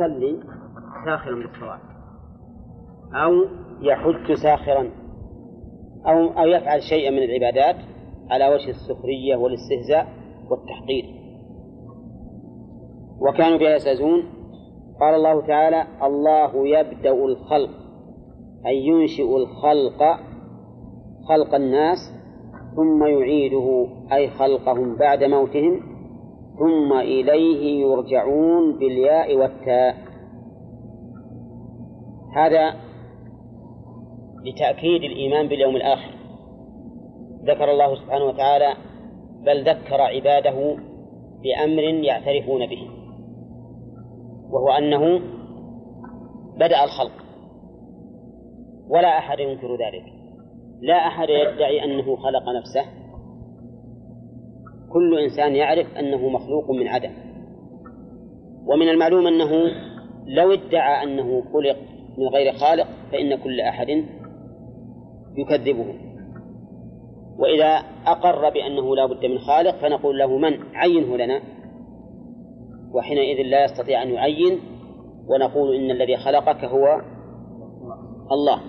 يصلي ساخرا بالصواب أو يحج ساخرا. أو أو يفعل شيئا من العبادات على وجه السخرية والاستهزاء والتحقير. وكانوا بها يستهزئون. قال الله تعالى الله يبدأ الخلق. أي ينشئ الخلق خلق الناس ثم يعيده أي خلقهم بعد موتهم. ثم إليه يرجعون بالياء والتاء. هذا لتأكيد الإيمان باليوم الآخر. ذكر الله سبحانه وتعالى بل ذكر عباده بأمر يعترفون به وهو أنه بدأ الخلق ولا أحد ينكر ذلك. لا أحد يدعي أنه خلق نفسه كل إنسان يعرف أنه مخلوق من عدم. ومن المعلوم أنه لو ادعى أنه خلق من غير خالق فإن كل أحد يكذبه. وإذا أقر بأنه لا بد من خالق فنقول له من؟ عينه لنا. وحينئذ لا يستطيع أن يعين ونقول إن الذي خلقك هو الله.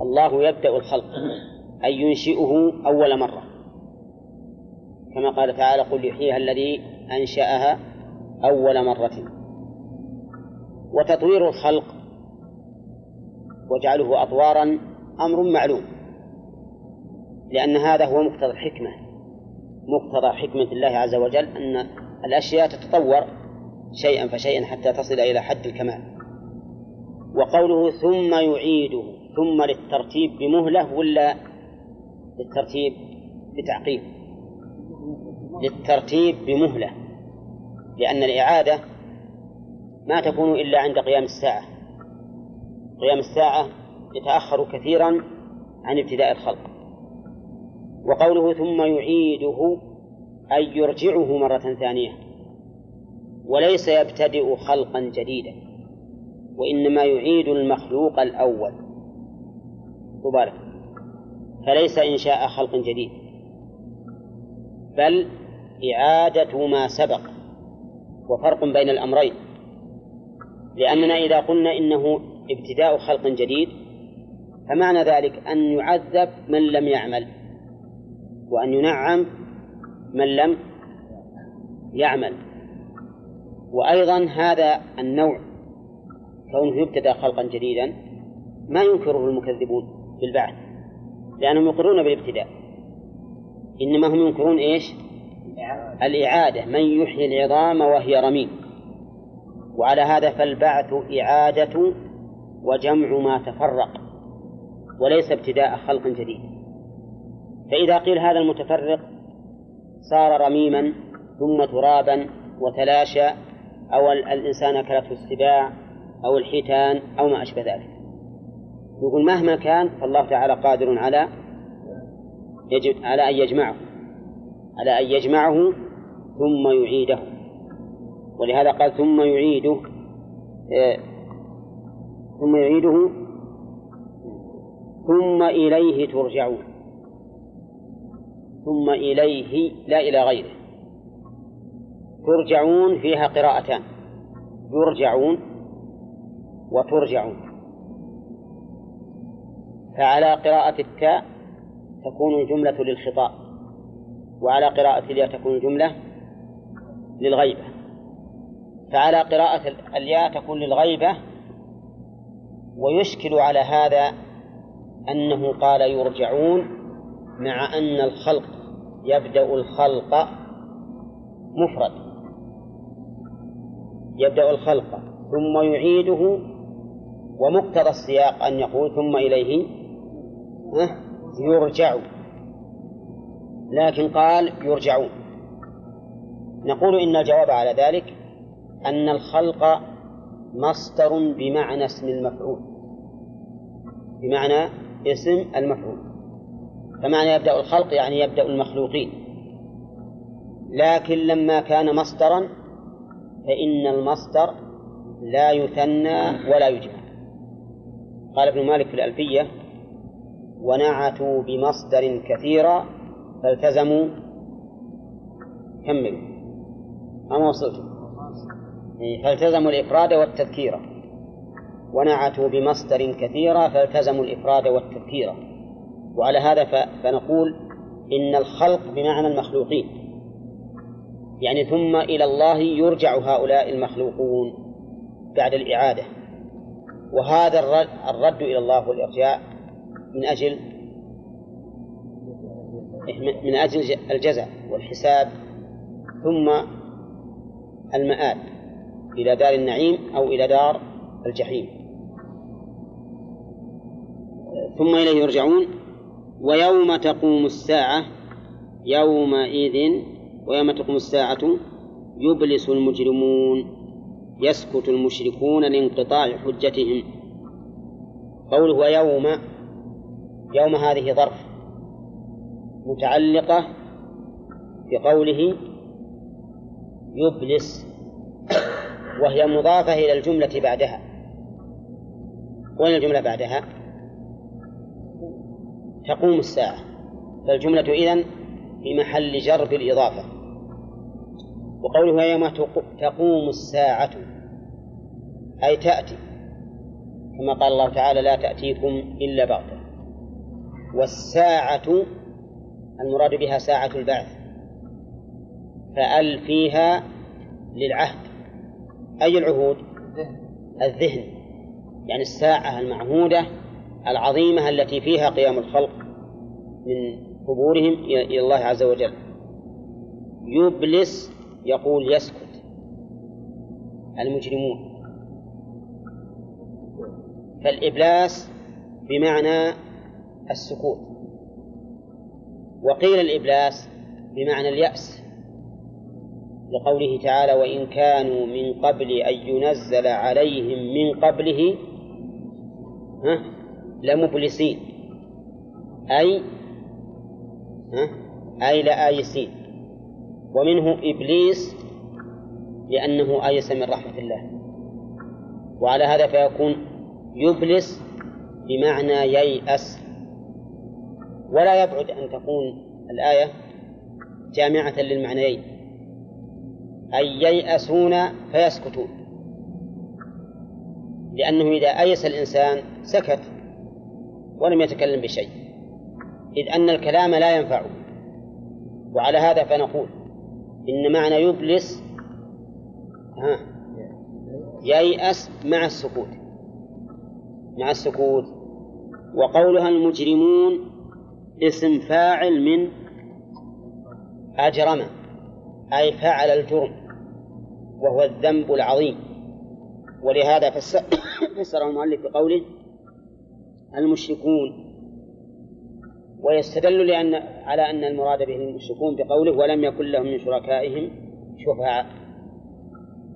الله يبدأ الخلق أي ينشئه أول مرة. كما قال تعالى قل يحييها الذي أنشأها أول مرة. وتطوير الخلق وجعله أطوارا أمر معلوم لأن هذا هو مقتضى الحكمة مقتضى حكمة الله عز وجل أن الأشياء تتطور شيئا فشيئا حتى تصل إلى حد الكمال. وقوله ثم يعيده ثم للترتيب بمهلة ولا للترتيب بتعقيب للترتيب بمهلة لأن الإعادة ما تكون إلا عند قيام الساعة. قيام الساعة يتأخر كثيرا عن ابتداء الخلق. وقوله ثم يعيده أي يرجعه مرة ثانية وليس يبتدئ خلقا جديدا وإنما يعيد المخلوق الأول. مبارك. فليس إنشاء خلق جديد بل إعادة ما سبق. وفرق بين الأمرين. لأننا إذا قلنا إنه ابتداء خلق جديد فمعنى ذلك أن يعذب من لم يعمل وأن ينعم من لم يعمل. وأيضا هذا النوع كونه يبتدأ خلقا جديدا ما ينكره المكذبون بالبعث لأنهم يقرون بالابتداء. إنما هم ينكرون إيش؟ الإعادة من يحيي العظام وهي رميم. وعلى هذا فالبعث إعادة وجمع ما تفرق وليس ابتداء خلق جديد. فإذا قيل هذا المتفرق صار رميما ثم ترابا وتلاشى أو الإنسان أكلته السباع أو الحيتان أو ما أشبه ذلك. يقول مهما كان فالله تعالى قادر على يجب على أن يجمعه. على أن يجمعه ثم يعيده. ولهذا قال ثم يعيده آه، ثم يعيده ثم إليه ترجعون. ثم إليه لا إلى غيره. ترجعون فيها قراءتان. يرجعون وترجعون. فعلى قراءة التاء تكون الجملة للخطاب. وعلى قراءة الياء تكون جملة للغيبة. فعلى قراءة الياء تكون للغيبة ويشكل على هذا أنه قال يرجعون مع أن الخلق يبدأ الخلق مفرد. يبدأ الخلق ثم يعيده ومقتضى السياق أن يقول ثم إليه يرجع. لكن قال يرجعون. نقول إن الجواب على ذلك أن الخلق مصدر بمعنى اسم المفعول. بمعنى اسم المفعول. فمعنى يبدأ الخلق يعني يبدأ المخلوقين. لكن لما كان مصدرا فإن المصدر لا يثنى ولا يجمع. قال ابن مالك في الألفية ونعتوا بمصدر كثيرا فالتزموا كملوا أما وصلتم إيه، فالتزموا الإفراد والتذكير. ونعتوا بمصدر كثيرا فالتزموا الإفراد والتذكير. وعلى هذا فنقول إن الخلق بمعنى المخلوقين. يعني ثم إلى الله يرجع هؤلاء المخلوقون بعد الإعادة. وهذا الرد, الرد إلى الله والإرجاع من أجل من أجل الجزاء والحساب ثم المآل إلى دار النعيم أو إلى دار الجحيم. ثم إليه يرجعون. ويوم تقوم الساعة يومئذ ويوم تقوم الساعة يبلس المجرمون يسكت المشركون لانقطاع حجتهم. قوله ويوم يوم هذه ظرف. متعلقة بقوله يبلس وهي مضافة إلى الجملة بعدها. وين الجملة بعدها؟ تقوم الساعة. فالجملة إذن في محل جر بالإضافة وقوله يوم تقوم الساعة أي تأتي. كما قال الله تعالى لا تأتيكم إلا بغتة. والساعة المراد بها ساعة البعث. فأل فيها للعهد. أي العهود؟ الذهن. يعني الساعة المعهودة العظيمة التي فيها قيام الخلق من قبورهم إلى الله عز وجل. يبلس يقول يسكت. المجرمون. فالإبلاس بمعنى السكوت. وقيل الإبلاس بمعنى اليأس لقوله تعالى وإن كانوا من قبل أن ينزل عليهم من قبله ها لمبلسين أي ها أي لآيسين ومنه إبليس لأنه آيس من رحمة الله. وعلى هذا فيكون يبلس بمعنى ييأس. ولا يبعد أن تكون الآية جامعة للمعنيين. أي ييأسون فيسكتون. لأنه إذا أيس الإنسان سكت ولم يتكلم بشيء. إذ أن الكلام لا ينفعه وعلى هذا فنقول إن معنى يبلس ها ييأس مع السكوت. مع السكوت. وقولها المجرمون اسم فاعل من أجرم أي فعل الجرم وهو الذنب العظيم. ولهذا فسره المؤلف بقوله المشركون. ويستدل لأن على أن المراد به المشركون بقوله ولم يكن لهم من شركائهم شفعاء.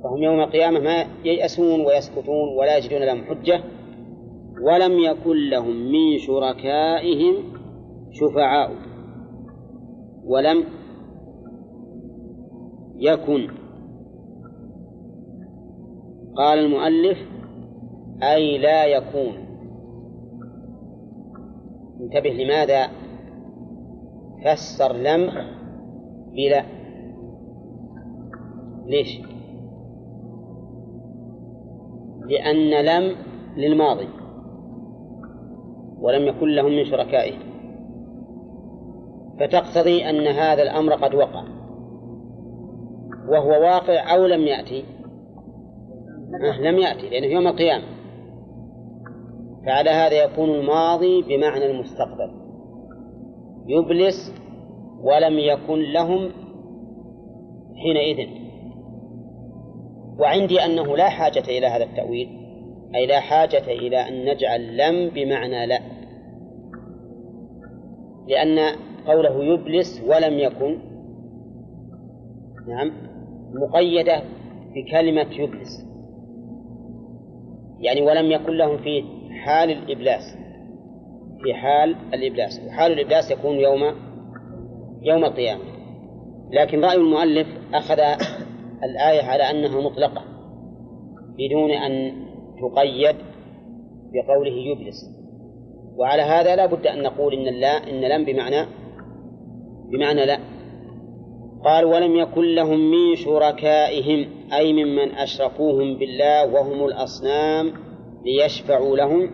فهم يوم القيامة ما ييأسون ويسكتون ولا يجدون لهم حجة ولم يكن لهم من شركائهم شفعاء ولم يكن. قال المؤلف أي لا يكون. انتبه لماذا فسر لم بلا. ليش؟ لأن لم للماضي ولم يكن لهم من شركائه. فتقتضي أن هذا الأمر قد وقع. وهو واقع أو لم يأتي. أه لم يأتي لأنه يوم القيامة. فعلى هذا يكون الماضي بمعنى المستقبل. يبلس ولم يكن لهم حينئذ. وعندي أنه لا حاجة إلى هذا التأويل أي لا حاجة إلى أن نجعل لم بمعنى لا. لأن قوله يبلس ولم يكن. نعم. مقيدة بكلمة يبلس. يعني ولم يكن لهم في حال الإبلاس. في حال الإبلاس. وحال الإبلاس يكون يوم يوم القيامة. لكن رأي المؤلف أخذ الآية على أنها مطلقة بدون أن تقيد بقوله يبلس. وعلى هذا لا بد أن نقول إن لا إن لم بمعنى بمعنى لا. قال ولم يكن لهم من شركائهم أي ممن أشركوهم بالله وهم الأصنام ليشفعوا لهم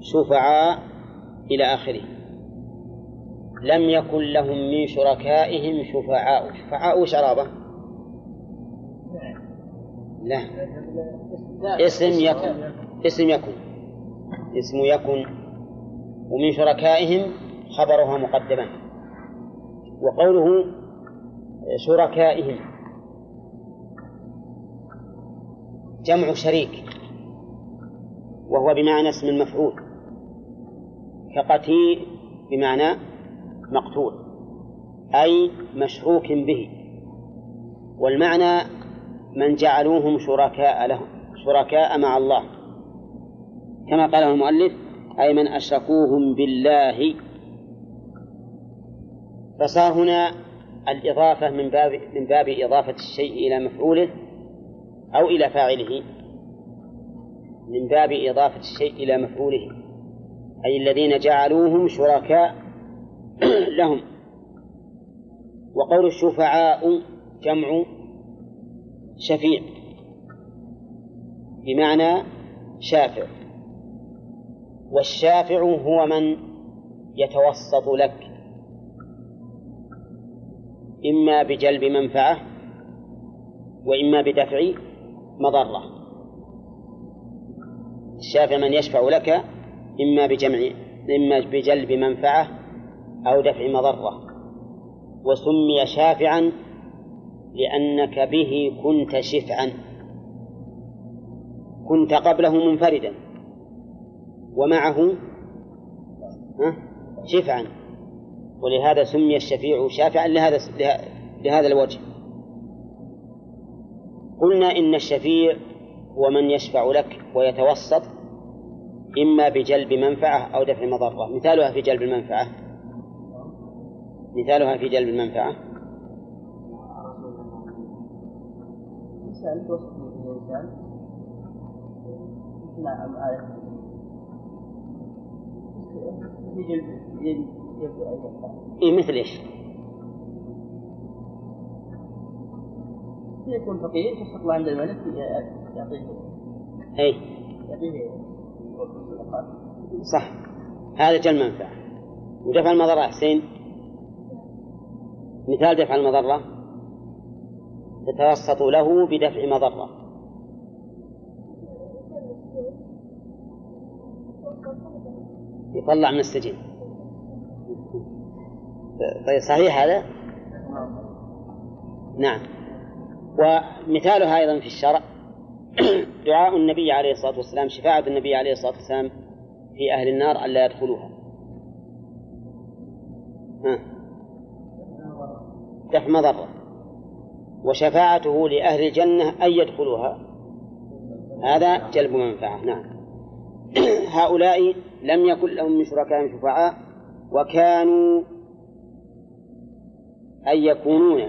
شفعاء إلى آخره. لم يكن لهم من شركائهم شفعاء. شفعاء شرابة. لا. اسم يكن. اسم يكن. اسم يكن. ومن شركائهم خبرها مقدما. وقوله شركائهم. جمع شريك وهو بمعنى اسم المفعول. كقتيل بمعنى مقتول أي مشروك به. والمعنى من جعلوهم شركاء لهم شركاء مع الله. كما قاله المؤلف أي من أشركوهم بالله فصار هنا الإضافة من باب من باب إضافة الشيء إلى مفعوله أو إلى فاعله. من باب إضافة الشيء إلى مفعوله. أي الذين جعلوهم شركاء لهم. وقول الشفعاء جمع شفيع. بمعنى شافع. والشافع هو من يتوسط لك. إما بجلب منفعة وإما بدفع مضرة. الشافع من يشفع لك إما بجمع إما بجلب منفعة أو دفع مضرة. وسمي شافعا لأنك به كنت شفعا. كنت قبله منفردا. ومعه شفعا. ولهذا سمي الشفيع شافعا لهذا لهذا الوجه. قلنا إن الشفيع هو من يشفع لك ويتوسط إما بجلب منفعة أو دفع مضرة. مثالها في جلب المنفعة. مثالها في جلب المنفعة. الإنسان. نعم آية إيه مثل إيش؟ يكون فقير يستطلع عند الملك يعطيه. أي يعطيه. صح. هذا جل منفعة. ودفع المضرة حسين؟ مثال دفع المضرة. تتوسط له بدفع مضرة. يطلع من السجن. طيب صحيح هذا؟ نعم. ومثالها أيضا في الشرع دعاء النبي عليه الصلاة والسلام شفاعة النبي عليه الصلاة والسلام في أهل النار ألا يدخلوها. ها. دفع مضرة. وشفاعته لأهل الجنة أن يدخلوها. هذا جلب منفعة. نعم. هؤلاء لم يكن لهم من شركائهم شفعاء وكانوا أن يكونون.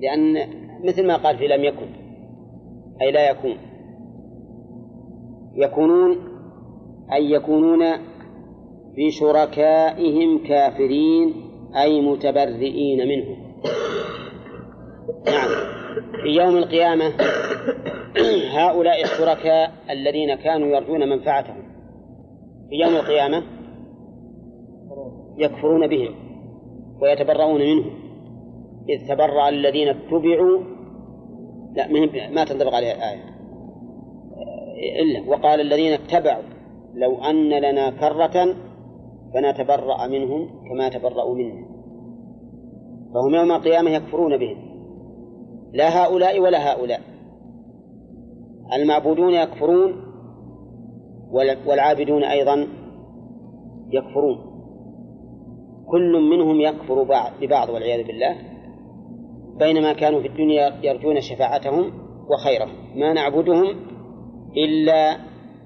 لأن مثل ما قال في لم يكن أي لا يكون. يكونون أي يكونون بشركائهم كافرين أي متبرئين منهم. نعم. في يوم القيامة هؤلاء الشركاء الذين كانوا يرجون منفعتهم في يوم القيامة يكفرون بهم. ويتبرؤون منهم إذ تبرأ الذين اتبعوا لا ما تنطبق عليها الآية إلا وقال الذين اتبعوا لو أن لنا كرة فنتبرأ منهم كما تبرأوا منا. فهم يوم القيامة يكفرون بهم. لا هؤلاء ولا هؤلاء. المعبودون يكفرون والعابدون أيضا يكفرون. كل منهم يكفر ببعض والعياذ بالله بينما كانوا في الدنيا يرجون شفاعتهم وخيرهم. ما نعبدهم إلا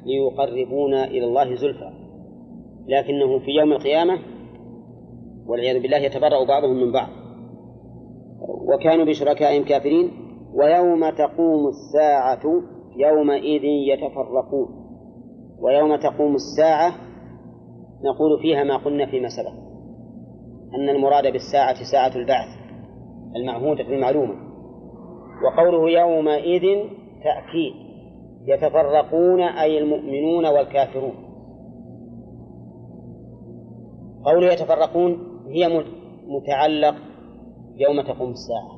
ليقربونا إلى الله زلفى. لكنه في يوم القيامة والعياذ بالله يتبرأ بعضهم من بعض. وكانوا بشركائهم كافرين ويوم تقوم الساعة يومئذ يتفرقون. ويوم تقوم الساعة نقول فيها ما قلنا فيما سبق. أن المراد بالساعة ساعة البعث المعهودة المعلومة. وقوله يومئذ تأكيد يتفرقون أي المؤمنون والكافرون. قوله يتفرقون هي متعلق يوم تقوم الساعة.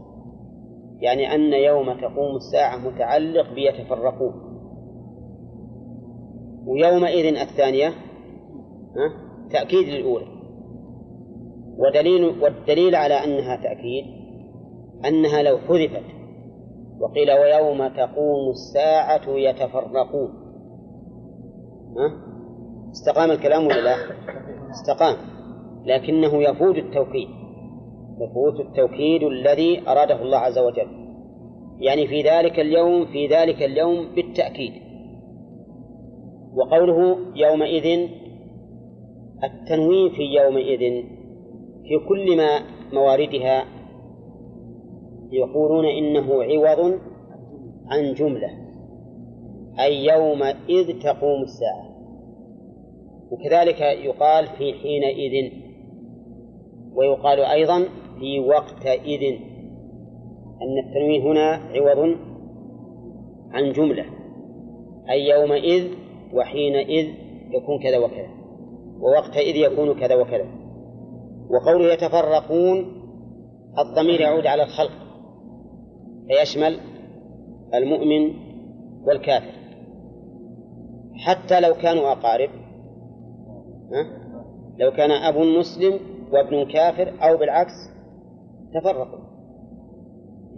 يعني أن يوم تقوم الساعة متعلق بيتفرقون. ويومئذ الثانية تأكيد للأولى. ودليل والدليل على أنها تأكيد أنها لو حذفت وقيل ويوم تقوم الساعة يتفرقون. ها؟ استقام الكلام ولا لا؟ استقام. لكنه يفوت التوكيد. يفوت التوكيد الذي أراده الله عز وجل. يعني في ذلك اليوم في ذلك اليوم بالتأكيد. وقوله يومئذ التنوين في يومئذ في كل ما مواردها يقولون إنه عوض عن جملة أي يومئذ تقوم الساعة. وكذلك يقال في حينئذ ويقال أيضا في وقتئذ أن التنوين هنا عوض عن جملة أي يومئذ وحينئذ يكون كذا وكذا ووقتئذ يكون كذا وكذا. وقوله يتفرقون الضمير يعود على الخلق فيشمل المؤمن والكافر. حتى لو كانوا أقارب لو كان أب مسلم وابن كافر أو بالعكس تفرقوا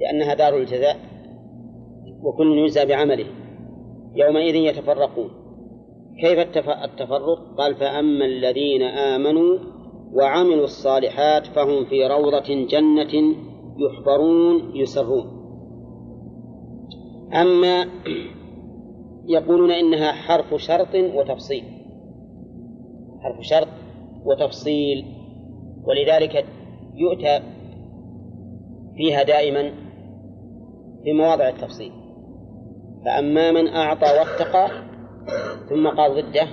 لأنها دار الجزاء وكل يجزى بعمله. يومئذ يتفرقون. كيف التفرق؟ قال فأما الذين آمنوا وعملوا الصالحات فهم في روضة جنة يحبرون يسرون. أما يقولون إنها حرف شرط وتفصيل. حرف شرط وتفصيل. ولذلك يؤتى فيها دائما في مواضع التفصيل. فأما من أعطى واتقى ثم قال ضده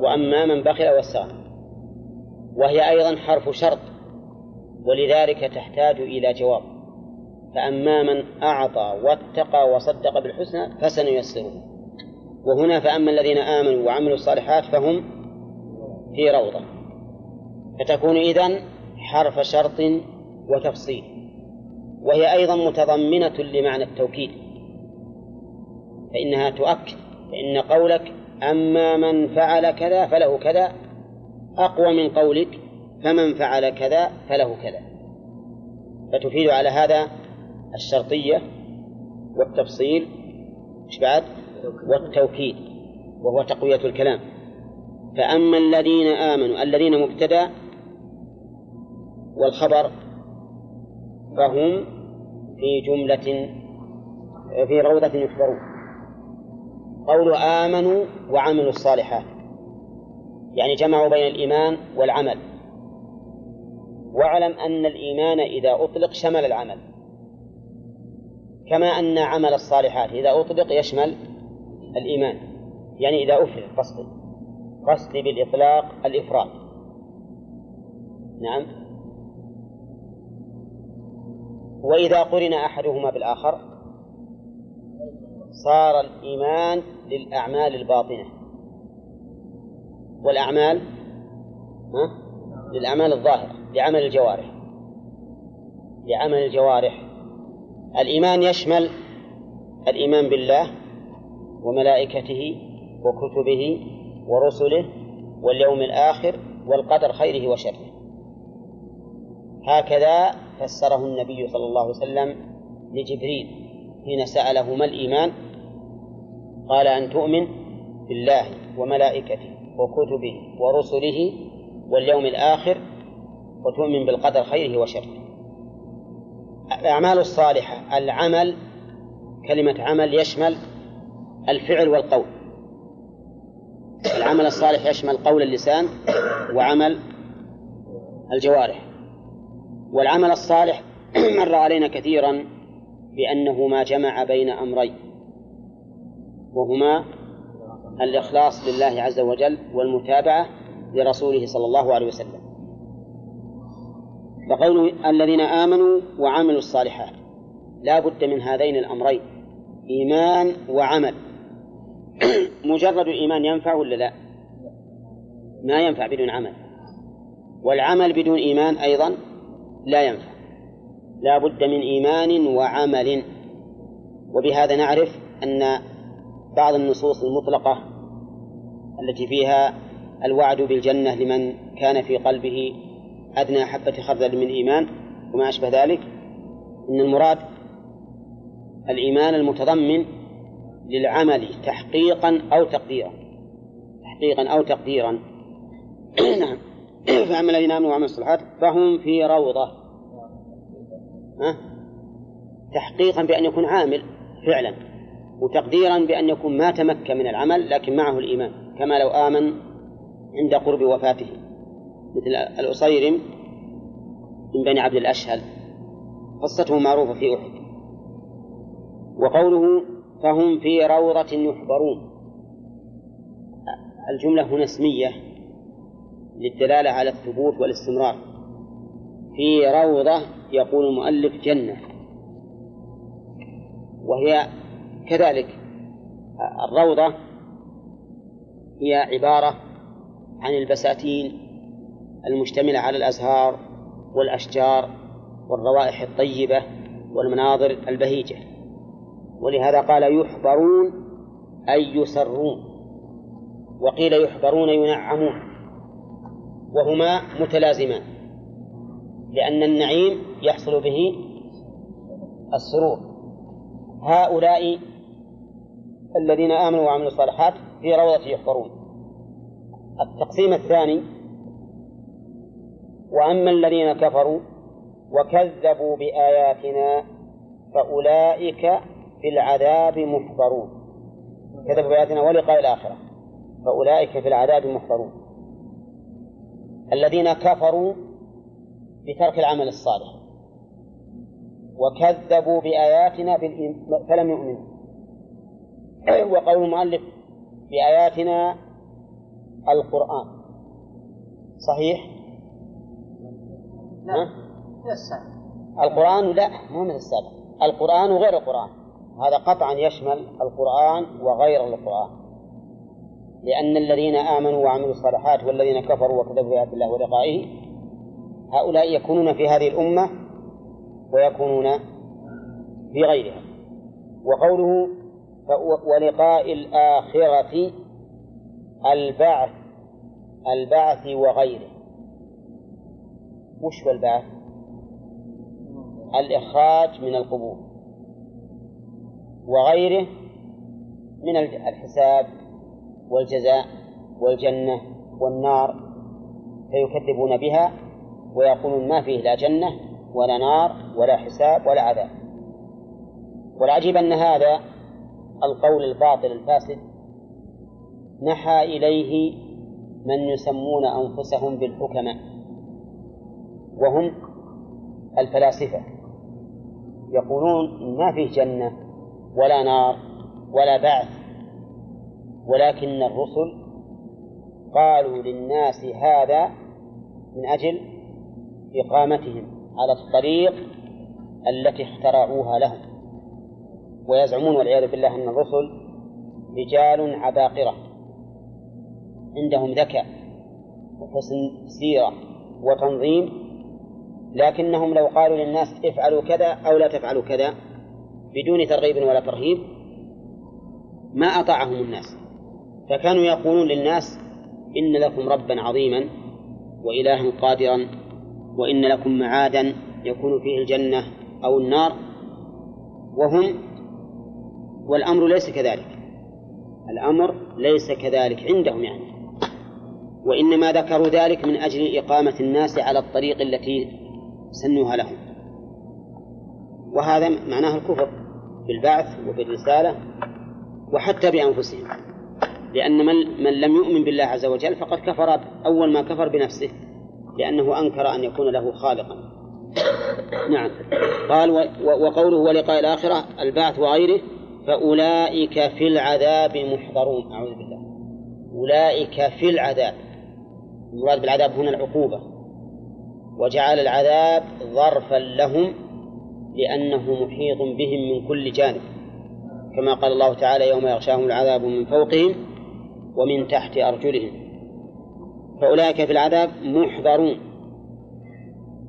وأما من بخل واستغنى وهي أيضا حرف شرط ولذلك تحتاج إلى جواب. فأما من أعطى واتقى وصدق بالحسنى فسنيسره. وهنا فأما الذين آمنوا وعملوا الصالحات فهم في روضة. فتكون إذن حرف شرط وتفصيل. وهي أيضا متضمنة لمعنى التوكيد. فإنها تؤكد فإن قولك أما من فعل كذا فله كذا أقوى من قولك فمن فعل كذا فله كذا. فتفيد على هذا الشرطية والتفصيل إيش بعد؟ والتوكيد. وهو تقوية الكلام. فأما الذين آمنوا الذين مبتدأ والخبر فهم في جملة في روضة يحبرون. قول آمنوا وعملوا الصالحات. يعني جمعوا بين الإيمان والعمل. واعلم أن الإيمان إذا أطلق شمل العمل. كما أن عمل الصالحات إذا أطلق يشمل الإيمان. يعني إذا أفرد قصدي. قصدي بالإطلاق الإفراد. نعم. وإذا قرن أحدهما بالآخر صار الإيمان للأعمال الباطنة. والأعمال ها؟ للأعمال الظاهرة لعمل الجوارح. لعمل الجوارح. الإيمان يشمل الإيمان بالله وملائكته وكتبه ورسله واليوم الآخر والقدر خيره وشره. هكذا فسره النبي صلى الله عليه وسلم لجبريل. حين سأله ما الإيمان قال أن تؤمن بالله وملائكته وكتبه ورسله واليوم الآخر وتؤمن بالقدر خيره وشره. الأعمال الصالحة العمل كلمة عمل يشمل الفعل والقول. العمل الصالح يشمل قول اللسان وعمل الجوارح. والعمل الصالح مر علينا كثيرا بأنه ما جمع بين أمرين وهما الإخلاص لله عز وجل والمتابعة لرسوله صلى الله عليه وسلم. فقوله الذين آمنوا وعملوا الصالحات لا بد من هذين الأمرين إيمان وعمل. مجرد الإيمان ينفع ولا لا؟ ما ينفع بدون عمل. والعمل بدون إيمان أيضا لا ينفع. لا بد من إيمان وعمل. وبهذا نعرف أن بعض النصوص المطلقة التي فيها الوعد بالجنة لمن كان في قلبه أدنى حبة خردل من إيمان وما أشبه ذلك إن المراد الإيمان المتضمن للعمل تحقيقا أو تقديرا. تحقيقا أو تقديرا. نعم. فأما الذين آمنوا وعملوا الصالحات فهم في روضة؟ تحقيقا بأن يكون عامل فعلا. وتقديرا بأن يكون ما تمكن من العمل لكن معه الإيمان كما لو آمن عند قرب وفاته. مثل الأصيرم من بني عبد الأشهل. قصته معروفة في أحد. وقوله فهم في روضة يحبرون الجملة هنا اسمية للدلالة على الثبوت والاستمرار. في روضة يقول المؤلف جنة. وهي كذلك الروضة هي عبارة عن البساتين المشتملة على الأزهار والأشجار والروائح الطيبة والمناظر البهيجة. ولهذا قال يحبرون أي يسرون. وقيل يحبرون ينعمون. وهما متلازمان. لأن النعيم يحصل به السرور. هؤلاء الذين آمنوا وعملوا الصالحات في روضة يحبرون التقسيم الثاني وأما الذين كفروا وكذبوا بآياتنا فأولئك في العذاب محضرون. كذبوا بآياتنا ولقاء الآخرة فأولئك في العذاب محضرون. الذين كفروا بترك العمل الصالح. وكذبوا بآياتنا فلم يؤمنوا. وقول المؤلف بآياتنا القرآن. صحيح؟ لا. القرآن لا مو مثل السابق. القرآن وغير القرآن. هذا قطعا يشمل القرآن وغير القرآن. لأن الذين آمنوا وعملوا الصالحات والذين كفروا وكذبوا بآيات الله ولقائه هؤلاء يكونون في هذه الأمة ويكونون في غيرها. وقوله ولقاء الآخرة البعث البعث وغيره. وش هو البعث؟ الإخراج من القبور. وغيره من الحساب والجزاء والجنة والنار فيكذبون بها ويقولون ما فيه لا جنة ولا نار ولا حساب ولا عذاب. والعجيب أن هذا القول الباطل الفاسد نحى إليه من يسمون أنفسهم بالحكماء وهم الفلاسفة. يقولون ما فيه جنة ولا نار ولا بعث ولكن الرسل قالوا للناس هذا من أجل إقامتهم على الطريق التي اخترعوها لهم. ويزعمون والعياذ بالله أن الرسل رجال عباقرة عندهم ذكاء وحسن سيرة وتنظيم لكنهم لو قالوا للناس افعلوا كذا أو لا تفعلوا كذا بدون ترغيب ولا ترهيب ما أطاعهم الناس. فكانوا يقولون للناس إن لكم ربا عظيما وإلها قادرا وإن لكم معادا يكون فيه الجنة أو النار وهم والأمر ليس كذلك. الأمر ليس كذلك عندهم يعني. وإنما ذكروا ذلك من أجل إقامة الناس على الطريق التي سنوها لهم. وهذا معناه الكفر بالبعث وبالرسالة وحتى بأنفسهم. لأن من, من لم يؤمن بالله عز وجل فقد كفر أول ما كفر بنفسه. لأنه أنكر أن يكون له خالقا. نعم. قال وقوله ولقاء الآخرة البعث وغيره فأولئك في العذاب محضرون. أعوذ بالله. أولئك في العذاب. المراد بالعذاب هنا العقوبة. وجعل العذاب ظرفا لهم لأنه محيط بهم من كل جانب. كما قال الله تعالى يوم يغشاهم العذاب من فوقهم ومن تحت أرجلهم. فأولئك في العذاب محضرون.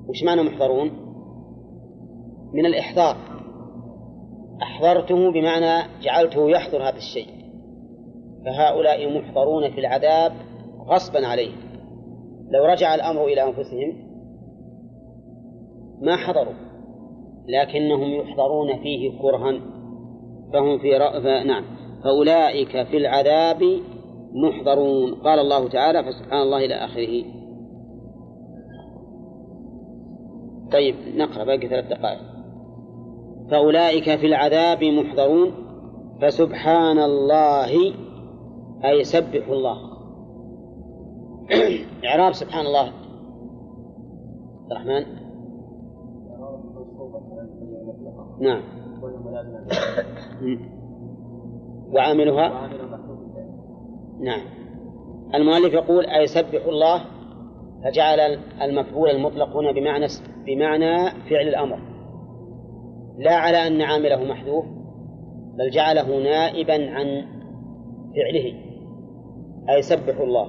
وش معنى محضرون؟ من الإحضار. أحضرته بمعنى جعلته يحضر هذا الشيء. فهؤلاء محضرون في العذاب غصبا عليهم. لو رجع الأمر إلى أنفسهم ما حضروا لكنهم يحضرون فيه كرها. فهم في رأ... نعم. فأولئك في العذاب محضرون. قال الله تعالى فسبحان الله إلى آخره. طيب نقرأ باقي ثلاث دقائق. فأولئك في العذاب محضرون. فسبحان الله أي سبحوا الله. إعراب سبحان الله. الرحمن. نعم. وعاملها. نعم. المؤلف يقول أي سبح الله؟ فجعل المفعول المطلق هنا بمعنى بمعنى فعل الأمر. لا على أن عامله محذوف بل جعله نائبا عن فعله. أي سبح الله؟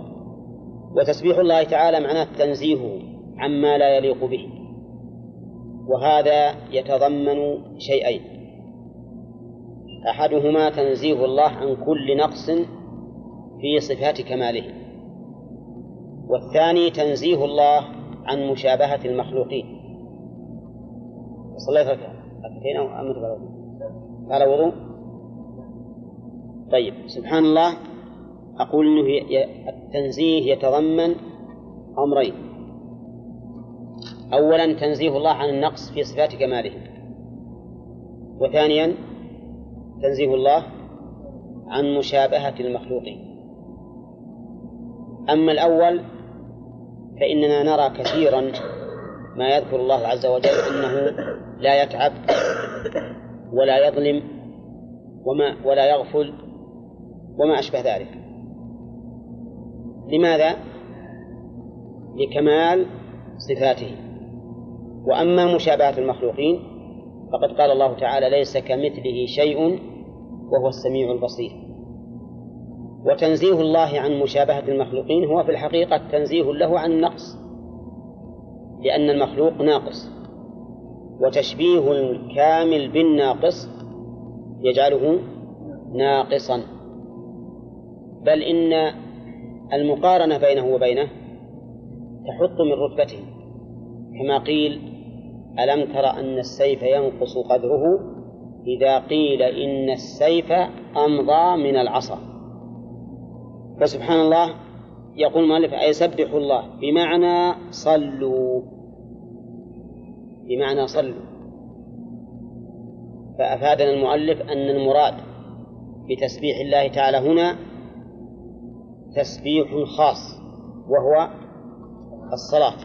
وتسبيح الله تعالى معناه تنزيهه عما لا يليق به. وهذا يتضمن شيئين. أحدهما تنزيه الله عن كل نقص في صفات كماله. والثاني تنزيه الله عن مشابهة المخلوقين. صليت ركعتين أو أمت على وضوء. طيب. سبحان الله. أقول أنه التنزيه يتضمن أمرين. أولا تنزيه الله عن النقص في صفات كماله. وثانيا تنزيه الله عن مشابهة المخلوقين. أما الأول فإننا نرى كثيرا ما يذكر الله عز وجل أنه لا يتعب ولا يظلم وما ولا يغفل وما أشبه ذلك. لماذا؟ لكمال صفاته. وأما مشابهة المخلوقين فقد قال الله تعالى ليس كمثله شيء وهو السميع البصير. وتنزيه الله عن مشابهة المخلوقين هو في الحقيقة تنزيه له عن النقص لأن المخلوق ناقص. وتشبيه الكامل بالناقص يجعله ناقصا. بل إن المقارنة بينه وبينه تحط من رتبته. كما قيل ألم تر أن السيف ينقص قدره؟ إذا قيل إن السيف أمضى من العصا. فسبحان الله يقول المؤلف أي سبح الله؟ بمعنى صلوا. بمعنى صلوا. فأفادنا المؤلف أن المراد بتسبيح الله تعالى هنا تسبيح خاص وهو الصلاة.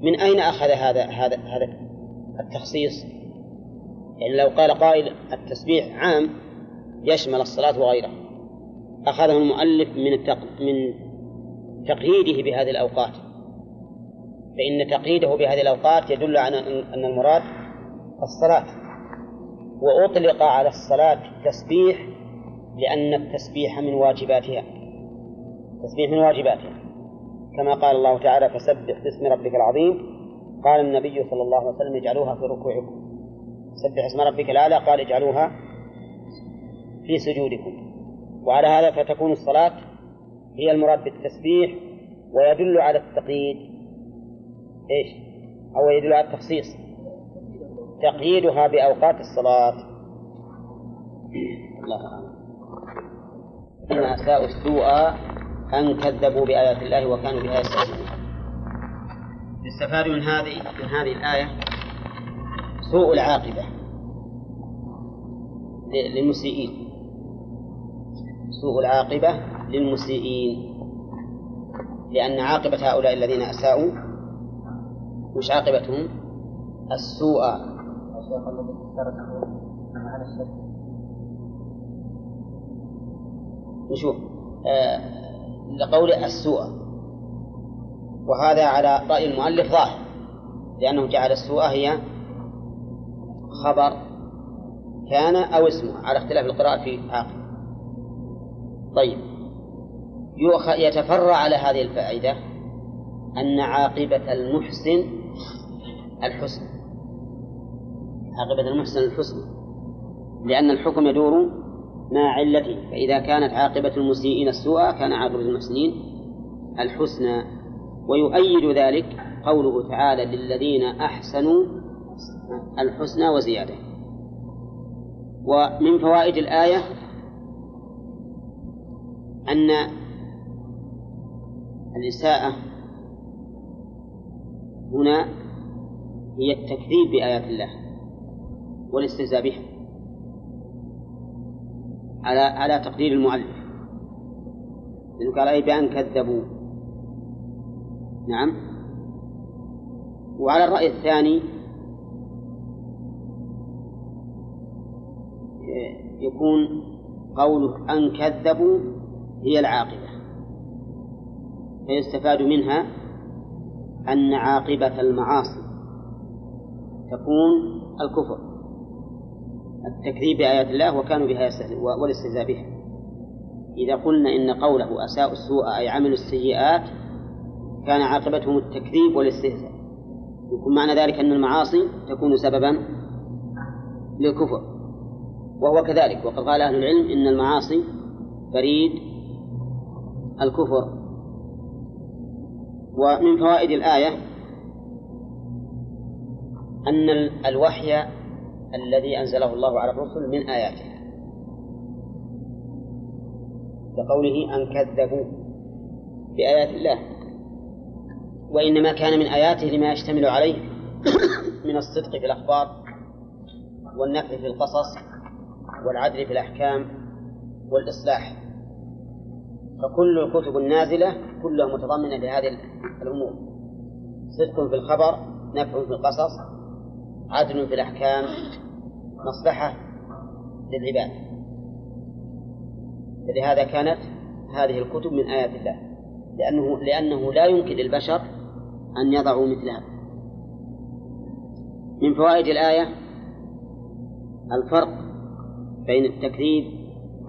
من أين أخذ هذا هذا هذا التخصيص؟ يعني لو قال قائل التسبيح عام يشمل الصلاة وغيرها. أخذه المؤلف من. من تقييده بهذه الأوقات. فإن تقييده بهذه الأوقات يدل على أن المراد الصلاة. وأطلق على الصلاة التسبيح لأن التسبيح من واجباتها. التسبيح من واجباتها. كما قال الله تعالى فسبح باسم ربك العظيم قال النبي صلى الله عليه وسلم اجعلوها في ركوعكم سبح اسم ربك الأعلى قال اجعلوها في سجودكم وعلى هذا فتكون الصلاة هي المراد بالتسبيح ويدل على التقييد. إيش؟ أو يدل على التخصيص. تقييدها بأوقات الصلاة. الله أعلم. إن أساءوا السوء أن كذبوا بآيات الله وكانوا بها يستهزئون يستفاد من هذه من هذه الآية سوء العاقبة للمسيئين. سوء العاقبة للمسيئين. لأن عاقبة هؤلاء الذين أساءوا وش عاقبتهم؟ السوء. نشوف آه لقول السوء. وهذا على رأي المؤلف ظاهر لأنه جعل السوء هي خبر كان أو اسمه على اختلاف القراءة في عاقل طيب. يتفرع على هذه الفائدة أن عاقبة المحسن الحسن. عاقبة المحسن الحسن. لأن الحكم يدور مع علته. فإذا كانت عاقبة المسيئين السوء كان عاقبة المحسنين الحسنى ويؤيد ذلك قوله تعالى للذين أحسنوا الحسنى وزيادة. ومن فوائد الآية أن الإساءة هنا هي التكذيب بآيات الله والاستهزاء بها على على تقدير المؤلف لأنه قال أي بأن كذبوا. نعم. وعلى الرأي الثاني يكون قوله أن كذبوا هي العاقبة. فيستفاد منها أن عاقبة المعاصي تكون الكفر التكذيب بآيات الله وكانوا بها والاستهزاء بها. إذا قلنا إن قوله أساءوا السوء أي عملوا السيئات كان عاقبتهم التكذيب والاستهزاء. يكون معنى ذلك أن المعاصي تكون سببا للكفر. وهو كذلك وقد قال أهل العلم إن المعاصي بريد الكفر. ومن فوائد الآية أن الوحي الذي أنزله الله على الرسل من آياته. كقوله أن كذبوا بآيات الله. وإنما كان من آياته لما يشتمل عليه من الصدق في الأخبار والنفع في القصص والعدل في الأحكام والإصلاح. فكل الكتب النازلة كلها متضمنة لهذه الأمور. صدق في الخبر نفع في القصص عدل في الأحكام مصلحة للعباد. فلهذا كانت هذه الكتب من آيات الله. لأنه لأنه لا يمكن للبشر أن يضعوا مثلها من فوائد الآية الفرق بين التكذيب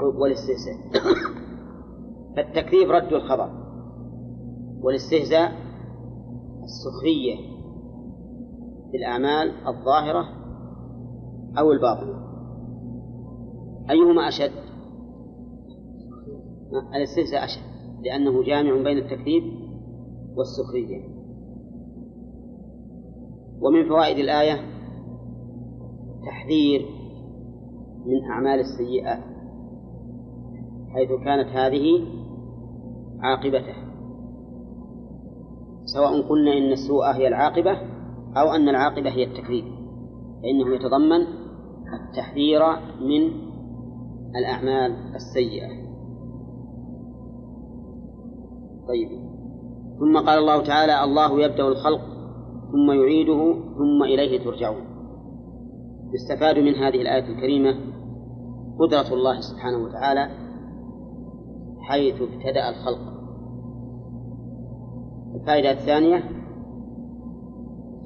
والاستهزاء. فالتكذيب رد الخبر والاستهزاء السخرية بالأعمال الظاهرة أو الباطنة أيهما أشد؟ الاستهزاء أشد لأنه جامع بين التكذيب والسخرية ومن فوائد الآية تحذير من أعمال السيئات حيث كانت هذه عاقبته. سواء قلنا إن السوء هي العاقبة أو أن العاقبة هي التكذيب فإنه يتضمن التحذير من الأعمال السيئة. طيب. ثم قال الله تعالى الله يبدأ الخلق ثم يعيده ثم إليه ترجعون. يستفاد من هذه الآية الكريمة قدرة الله سبحانه وتعالى حيث ابتدأ الخلق. الفائدة الثانية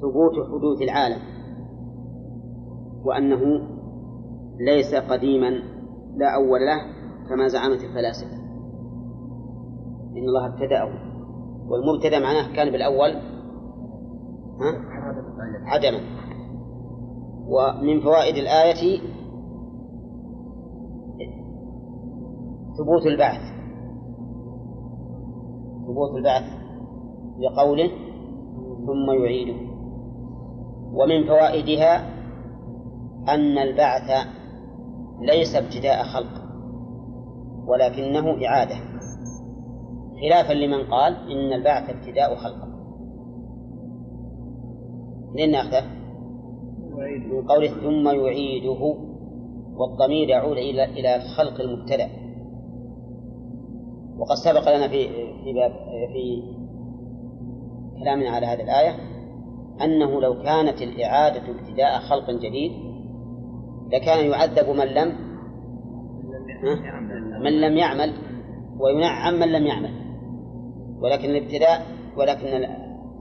ثبوت حدوث العالم وأنه ليس قديما لا أول له كما زعمت الفلاسفة. إن الله ابتدأه. والمبتدأ معناه كان بالأول ها؟ عدما ومن فوائد الآية ثبوت البعث. ثبوت البعث لقوله ثم يعيده. ومن فوائدها أن البعث ليس ابتداء خلق ولكنه إعادة. خلافا لمن قال إن البعث ابتداء خلق. منين نأخذه؟ من قوله ثم يعيده والضمير يعود إلى إلى الخلق المبتدأ. وقد سبق لنا في في باب في كلامنا على هذه الآية أنه لو كانت الإعادة ابتداء خلق جديد لكان يعذب من لم من لم يعمل وينعم من لم يعمل. ولكن الابتداء ولكن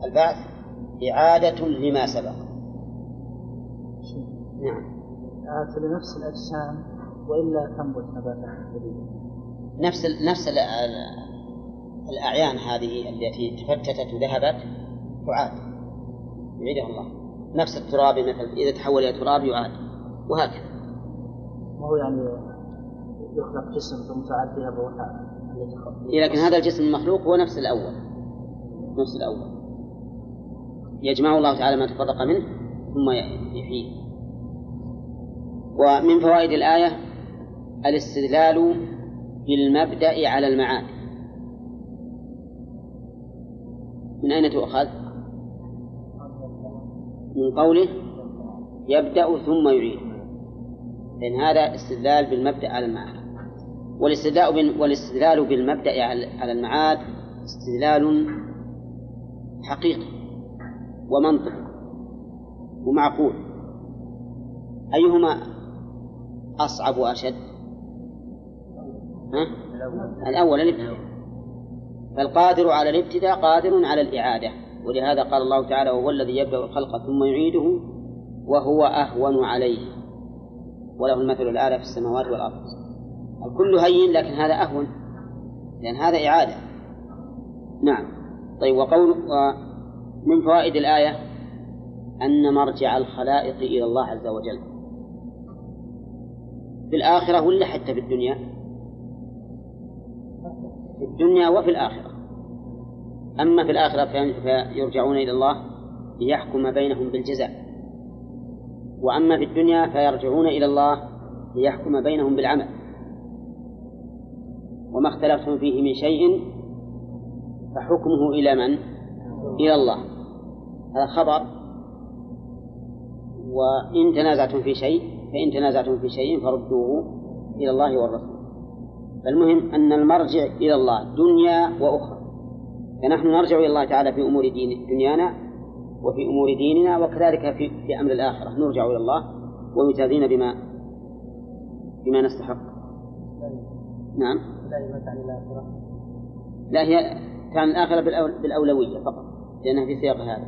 البعث إعادة لما سبق. نعم. آت لنفس الأجسام وإلا تنبت نباتات جديدة. نفس ال نفس ال الأعيان هذه التي تفتتت وذهبت تعاد. يعيدها الله. نفس التراب مثلا إذا تحول إلى تراب يعاد. وهكذا. ما هو يعني يخلق جسم ثم تعاد الروح إيه لكن هذا الجسم المخلوق هو نفس الأول. نفس الأول. يجمع الله تعالى ما تفرق منه ثم يحييه ومن فوائد الآية الاستدلال بالمبدأ على المعاد من أين تؤخذ؟ من قوله يبدأ ثم يعيد لأن هذا استدلال بالمبدأ على المعاد والاستدلال والاستدلال بالمبدأ على المعاد استدلال حقيقي ومنطقي ومعقول أيهما أصعب وأشد؟ الأول. الابتداء. فالقادر على الابتداء قادر على الإعادة. ولهذا قال الله تعالى وهو الذي يبدأ الخلق ثم يعيده وهو أهون عليه. وله المثل الأعلى في السماوات والأرض. الكل هين لكن هذا أهون لأن هذا إعادة. نعم. طيب وقول ومن فوائد الآية؟ أن مرجع الخلائق إلى الله عز وجل. في الآخرة ولا حتى في الدنيا؟ في الدنيا وفي الآخرة. أما في الآخرة فيرجعون إلى الله ليحكم بينهم بالجزاء. وأما في الدنيا فيرجعون إلى الله ليحكم بينهم بالعمل. وما اختلفتم فيه من شيء فحكمه إلى من؟ إلى الله. هذا خبر. وإن تنازعتم في شيء فإن تنازعتم في شيء فردوه إلى الله والرسول. فالمهم أن المرجع إلى الله دنيا وأخرى. فنحن نرجع إلى الله تعالى في أمور دين دنيانا وفي أمور ديننا وكذلك في, في أمر الآخرة. نرجع إلى الله ومجازين بما بما نستحق. نعم. لا هي كان الآخرة بالأولوية فقط لأنها في سياق هذا.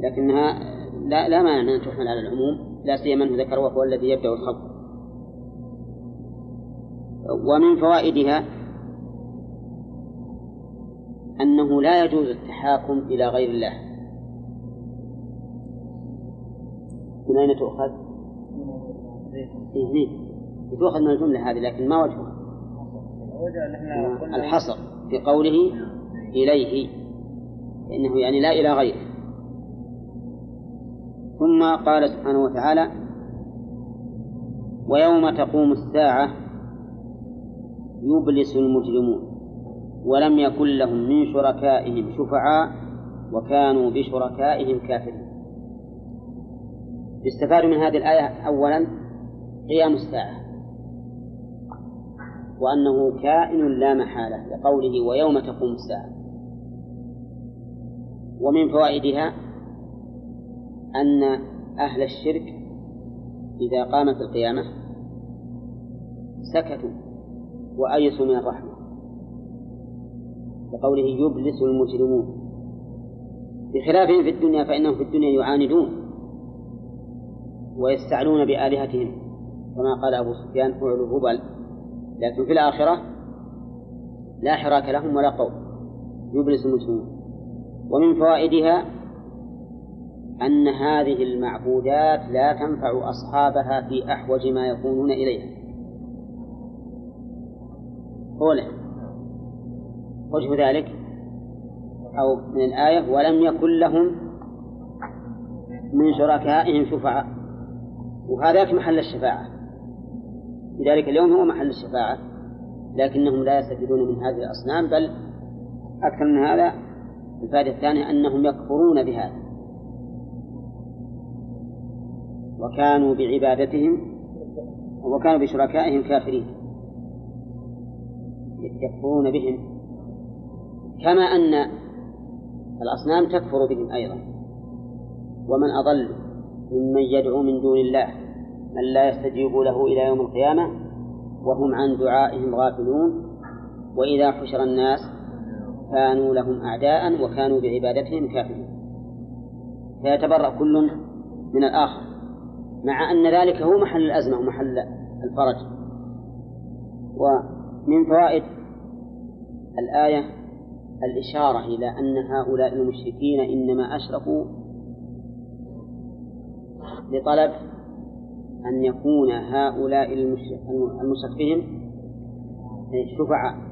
لكنها لا لا مانع أن تحمل على العموم لا سيما أنه ذكر وهو الذي يبدأ الخلق. ومن فوائدها أنه لا يجوز التحاكم إلى غير الله. من أين تؤخذ؟ إيه تؤخذ من الجملة هذه لكن ما وجهها؟ الحصر. في قوله إليه فإنه يعني لا إلى غيره. ثم قال سبحانه وتعالى ويوم تقوم الساعة يبلس المجرمون ولم يكن لهم من شركائهم شفعاء وكانوا بشركائهم كافرين. يستفاد من هذه الآية أولا قيام الساعة وأنه كائن لا محالة لقوله ويوم تقوم الساعة. ومن فوائدها أن أهل الشرك إذا قامت القيامة سكتوا وأيسوا من الرحمة. لقوله يبلس المجرمون. بخلافهم في الدنيا فإنهم في الدنيا يعاندون ويستعلون بآلهتهم. كما قال أبو سفيان فعل هبل. لكن في الآخرة لا حراك لهم ولا قول. يبلس المجرمون. ومن فوائدها أن هذه المعبودات لا تنفع أصحابها في أحوج ما يكونون إليها. أولا وجه ذلك أو من الآية ولم يكن لهم من شركائهم شفعاء. وهذاك محل الشفاعة. لذلك اليوم هو محل الشفاعة لكنهم لا يستفيدون من هذه الأصنام بل أكثر من هذا الفائدة الثانية أنهم يكفرون بهذا. وكانوا بعبادتهم وكانوا بشركائهم كافرين. يكفرون بهم. كما أن الأصنام تكفر بهم أيضا. ومن أضل ممن يدعو من دون الله من لا يستجيب له إلى يوم القيامة وهم عن دعائهم غافلون. وإذا حشر الناس كانوا لهم أعداء وكانوا بعبادتهم كافرين. فيتبرأ كل من الآخر مع أن ذلك هو محل الأزمة ومحل الفرج. ومن فوائد الآية الإشارة إلى أن هؤلاء المشركين إنما أشركوا لطلب أن يكون هؤلاء المشرك بهم شفعاء.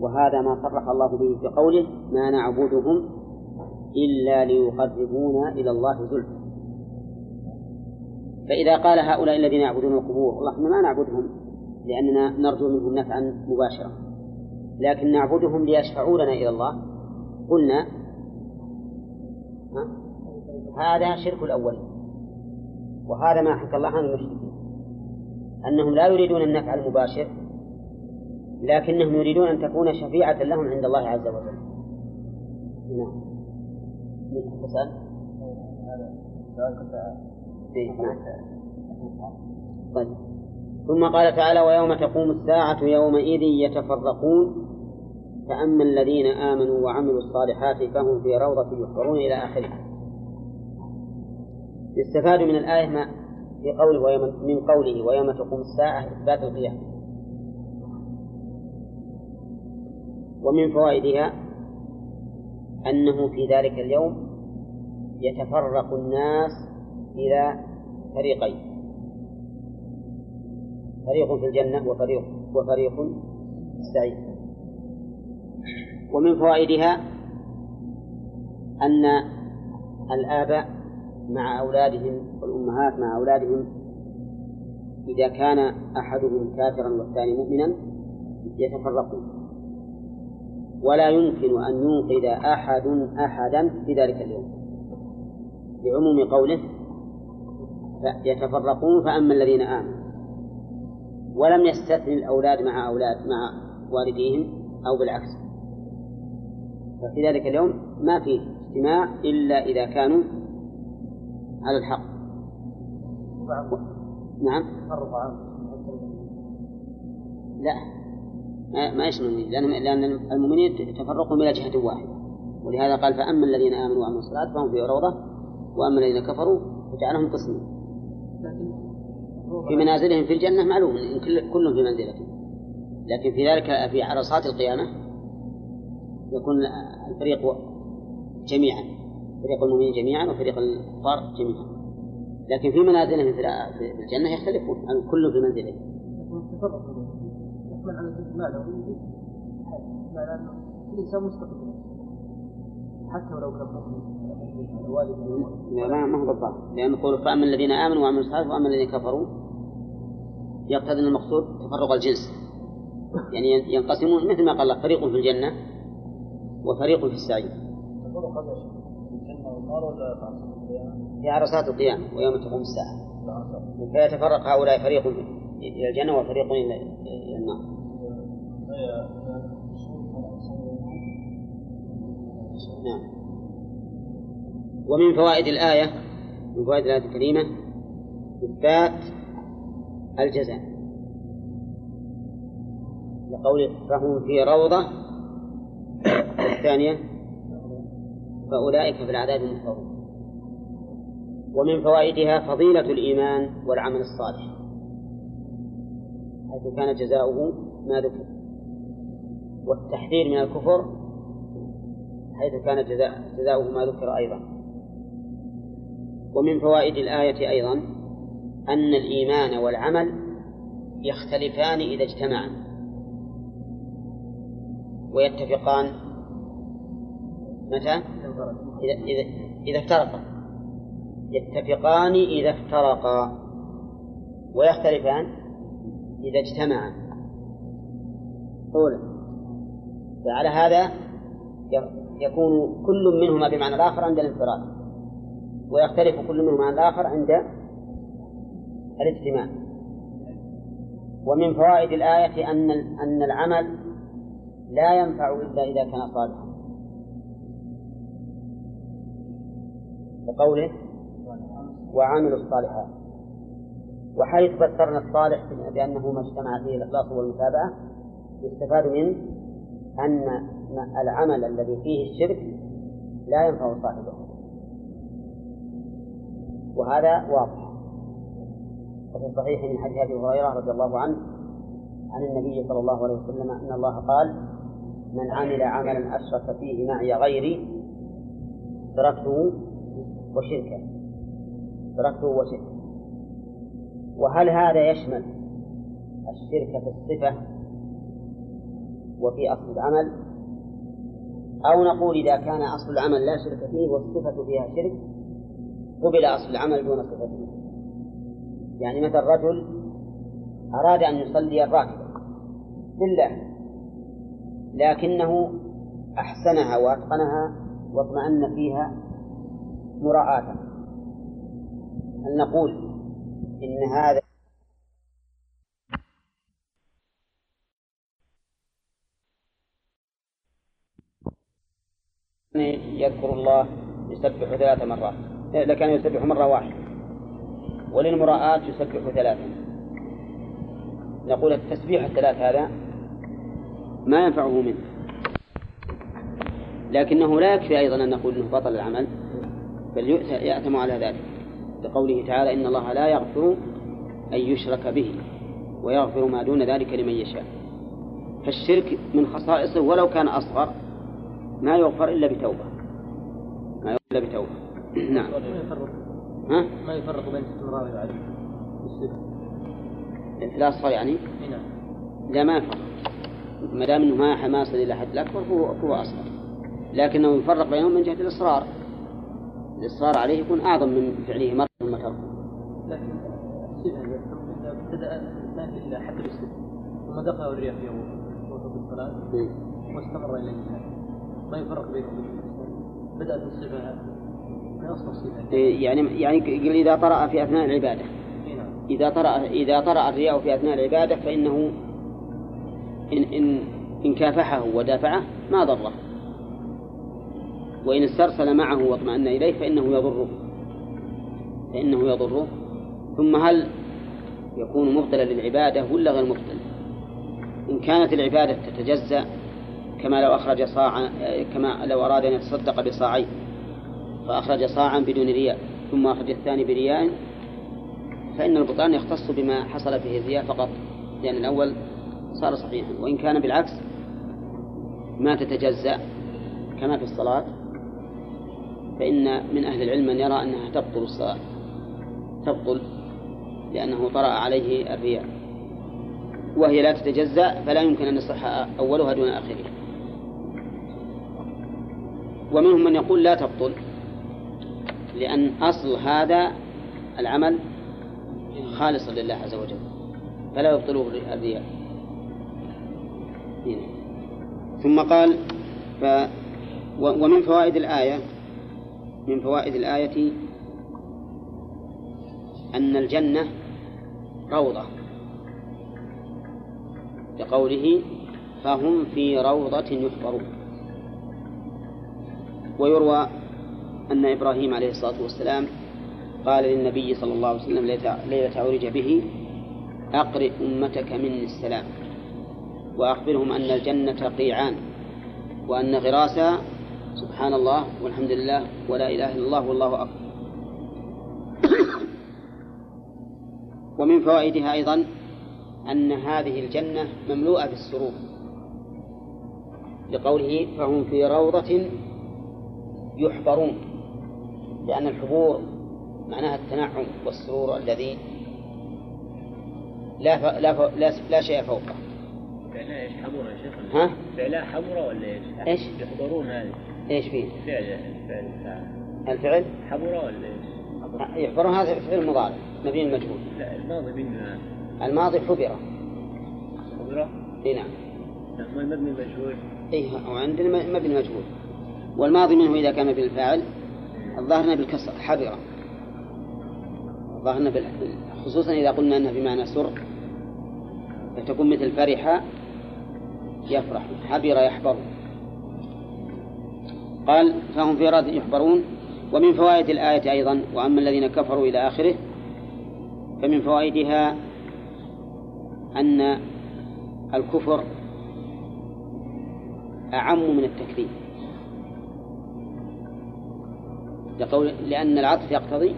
وهذا ما صرح الله به في قوله ما نعبدهم إلا ليقربونا إلى الله زلفى. فإذا قال هؤلاء الذين يعبدون القبور إحنا ما نعبدهم لأننا نرجو منهم نفعا مباشرا لكن نعبدهم ليشفعوا لنا إلى الله. قلنا هذا شرك الأولين وهذا ما حكى الله عن المشركين. أنهم لا يريدون النفع المباشر لكنهم يريدون أن تكون شفيعة لهم عند الله عز وجل. نعم. تسأل؟ إيه، نعم. طيب. ثم قال تعالى ويوم تقوم الساعة يومئذ يتفرقون. فأما الذين آمنوا وعملوا الصالحات فهم في روضة يحضرون إلى آخره يستفاد من الآية ما في قوله ويوم من قوله ويوم تقوم الساعة إثبات القيامة ومن فوائدها أنه في ذلك اليوم يتفرق الناس إلى فريقين. فريق في الجنة وفريق وفريق في السعيد ومن فوائدها أن الآباء مع أولادهم والأمهات مع أولادهم إذا كان أحدهم كافرا والثاني مؤمنا يتفرقون. ولا يمكن أن ينقذ أحد أحدا في ذلك اليوم. لعموم قوله يتفرقون فأما الذين آمنوا ولم يستثني الأولاد مع أولاد مع والديهم أو بالعكس. ففي ذلك اليوم ما في اجتماع إلا إذا كانوا على الحق. نعم. لا. ما, ما يشمل لأن لأن المؤمنين تفرقوا إلى جهة واحدة. ولهذا قال فأما الذين آمنوا وعملوا الصلاة فهم في روضة وأما الذين كفروا فجعلهم قسمين. في منازلهم في الجنة معلوم إن كل في منزلته لكن في ذلك في عرصات القيامة يكون الفريق جميعا فريق المؤمنين جميعا وفريق الكفار جميعا. لكن في منازلهم في الجنة يختلفون كل في منزله يحمل على معنى أنه الإنسان مستقبل حتى ولو كان مؤمن لا ما هو بالضبط. لأن يقول فأما الذين آمنوا وعملوا الصالحات وأما الذين كفروا يقتضي أن المقصود تفرق الجنس. يعني ينقسمون مثل ما قال الله فريق في الجنة وفريق في السعير في عرصات القيامة ويوم تقوم الساعة. فيتفرق هؤلاء فريق إلى الجنة وفريق إلى النار. نعم. ومن فوائد الآية من فوائد الآية الكريمة إثبات الجزاء. لقوله فهم في روضة الثانية فأولئك في العذاب محضرون ومن فوائدها فضيلة الإيمان والعمل الصالح. حيث كان جزاؤه ما ذكر. والتحذير من الكفر حيث كان جزاؤه ما ذكر أيضا. ومن فوائد الآية أيضا أن الإيمان والعمل يختلفان إذا اجتمعا. ويتفقان. متى؟ إذا إذا إذا افترقا. يتفقان إذا افترقا. ويختلفان إذا اجتمعا. أولا. فعلى هذا يكون كل منهما بمعنى الآخر عند الانفراد. ويختلف كل منهما عن الآخر عند الاجتماع. ومن فوائد الآية أن أن العمل لا ينفع إلا إذا كان صالحا وقوله وعملوا الصالحات. وحيث فسرنا الصالح بأنه ما اجتمع فيه الإخلاص والمتابعة يستفاد من أن العمل الذي فيه الشرك لا ينفع صاحبه. وهذا واضح. وفي الصحيح من حديث أبي هريرة رضي الله عنه عن النبي صلى الله عليه وسلم أن الله قال من عمل عملا أشرك فيه معي غيري تركته وشركه تركته وشركه. وهل هذا يشمل الشرك في الصفة وفي أصل العمل؟ أو نقول إذا كان أصل العمل لا شرك فيه والصفة فيها شرك قبل أصل العمل دون صفته يعني مثل رجل أراد أن يصلي الراكبة لله لكنه أحسنها وأتقنها واطمأن فيها مراعاة هل نقول إن هذا يذكر الله يسبح ثلاث مرات. لكان يسبح مرة واحدة. وللمراءات يسبح ثلاثا نقول التسبيح الثلاث هذا ما ينفعه منه. لكنه لا يكفي أيضا أن نقول أنه بطل العمل بل يأتم على ذلك. لقوله تعالى إن الله لا يغفر أن يشرك به ويغفر ما دون ذلك لمن يشاء. فالشرك من خصائصه ولو كان أصغر ما يغفر إلا بتوبة. ما يغفر إلا بتوبة. نعم. ها؟ ما يفرق بين استمرار العدل الأصغر يعني؟ نعم. لا ما يفرق. ما دام إنه ما ما يصل إلى حد الاكبر فهو هو أصغر. لكنه يفرق بينهم من جهة الإصرار. الإصرار عليه يكون أعظم من فعله مرة ثم تركه لكن ابتدأ الإنسان إلى حد ثم دخل الرياء في وسط الصلاة. واستمر إلى الانتهاء ما يفرق بينهم من أصل الصفة يعني يعني إذا طرأ في أثناء العبادة. نعم. إذا طرأ إذا طرأ الرياء في أثناء العبادة فإنه إن إن إن كافحه ودافعه ما ضره. وإن استرسل معه واطمأن إليه فإنه يضره. فإنه يضره. ثم هل يكون مبطلا للعبادة ولا غير مبطل؟ إن كانت العبادة تتجزأ كما لو أخرج صاعا كما لو أراد أن يتصدق بصاعين فأخرج صاعا بدون رياء ثم أخرج الثاني برياء فإن البطلان يختص بما حصل فيه الرياء فقط لأن الأول صار صحيحا وإن كان بالعكس ما تتجزأ كما في الصلاة فإن من أهل العلم من يرى أنها تبطل الصلاة تبطل لأنه طرأ عليه الرياء. وهي لا تتجزأ فلا يمكن أن يصح أولها دون آخرها. ومنهم من يقول لا تبطل لأن أصل هذا العمل خالصا لله عز وجل فلا يبطله الرياء. ثم قال ف ومن فوائد الآية من فوائد الآية أن الجنة روضة. لقوله فهم في روضة يحبرون ويروى أن إبراهيم عليه الصلاة والسلام قال للنبي صلى الله عليه وسلم ليلة عرج به أقرئ أمتك مني السلام. وأخبرهم أن الجنة قيعان وأن غراسها سبحان الله والحمد لله ولا إله إلا الله والله أكبر. ومن فوائدها أيضا أن هذه الجنة مملوءة بالسرور. لقوله فهم في روضة يحبرون لأن الحبور معناها التنعم والسرور الذي لا لا لا, لا شيء فوقه. فعلها إيش حمورة يا شيخ؟ ها؟ فعلها حمورة ولا إيش؟ إيش؟ يحضرون هذه إيش فيه؟ فعل الفعل الفعل؟ حمورة ولا إيش؟ يحضرون هذا فعل مضارع مبني المجهول لا الماضي منه الماضي حبر حمورة؟ إي نعم المبني المجهول؟ إي وعندنا مبني المجهول والماضي منه إذا كان بالفاعل الظاهر بالكسر حبر الظاهر خصوصا إذا قلنا انها بمعنى سر فتكون مثل فرح يفرح حبر يحبر قال فهم في راد يحبرون. ومن فوائد الآية أيضا وأما الذين كفروا إلى آخره فمن فوائدها أن الكفر أعم من التكذيب. لقول لأن العطف يقتضي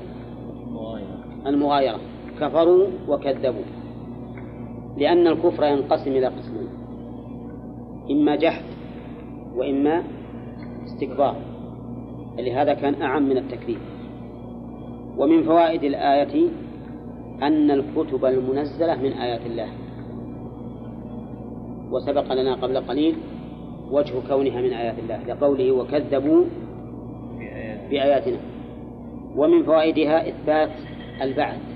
المغايرة. كفروا وكذبوا. لأن الكفر ينقسم إلى قسمين. إما جحد وإما استكبار. لهذا كان أعم من التكذيب ومن فوائد الآية أن الكتب المنزلة من آيات الله. وسبق لنا قبل قليل وجه كونها من آيات الله لقوله وكذبوا بآياتنا. ومن فوائدها إثبات البعث.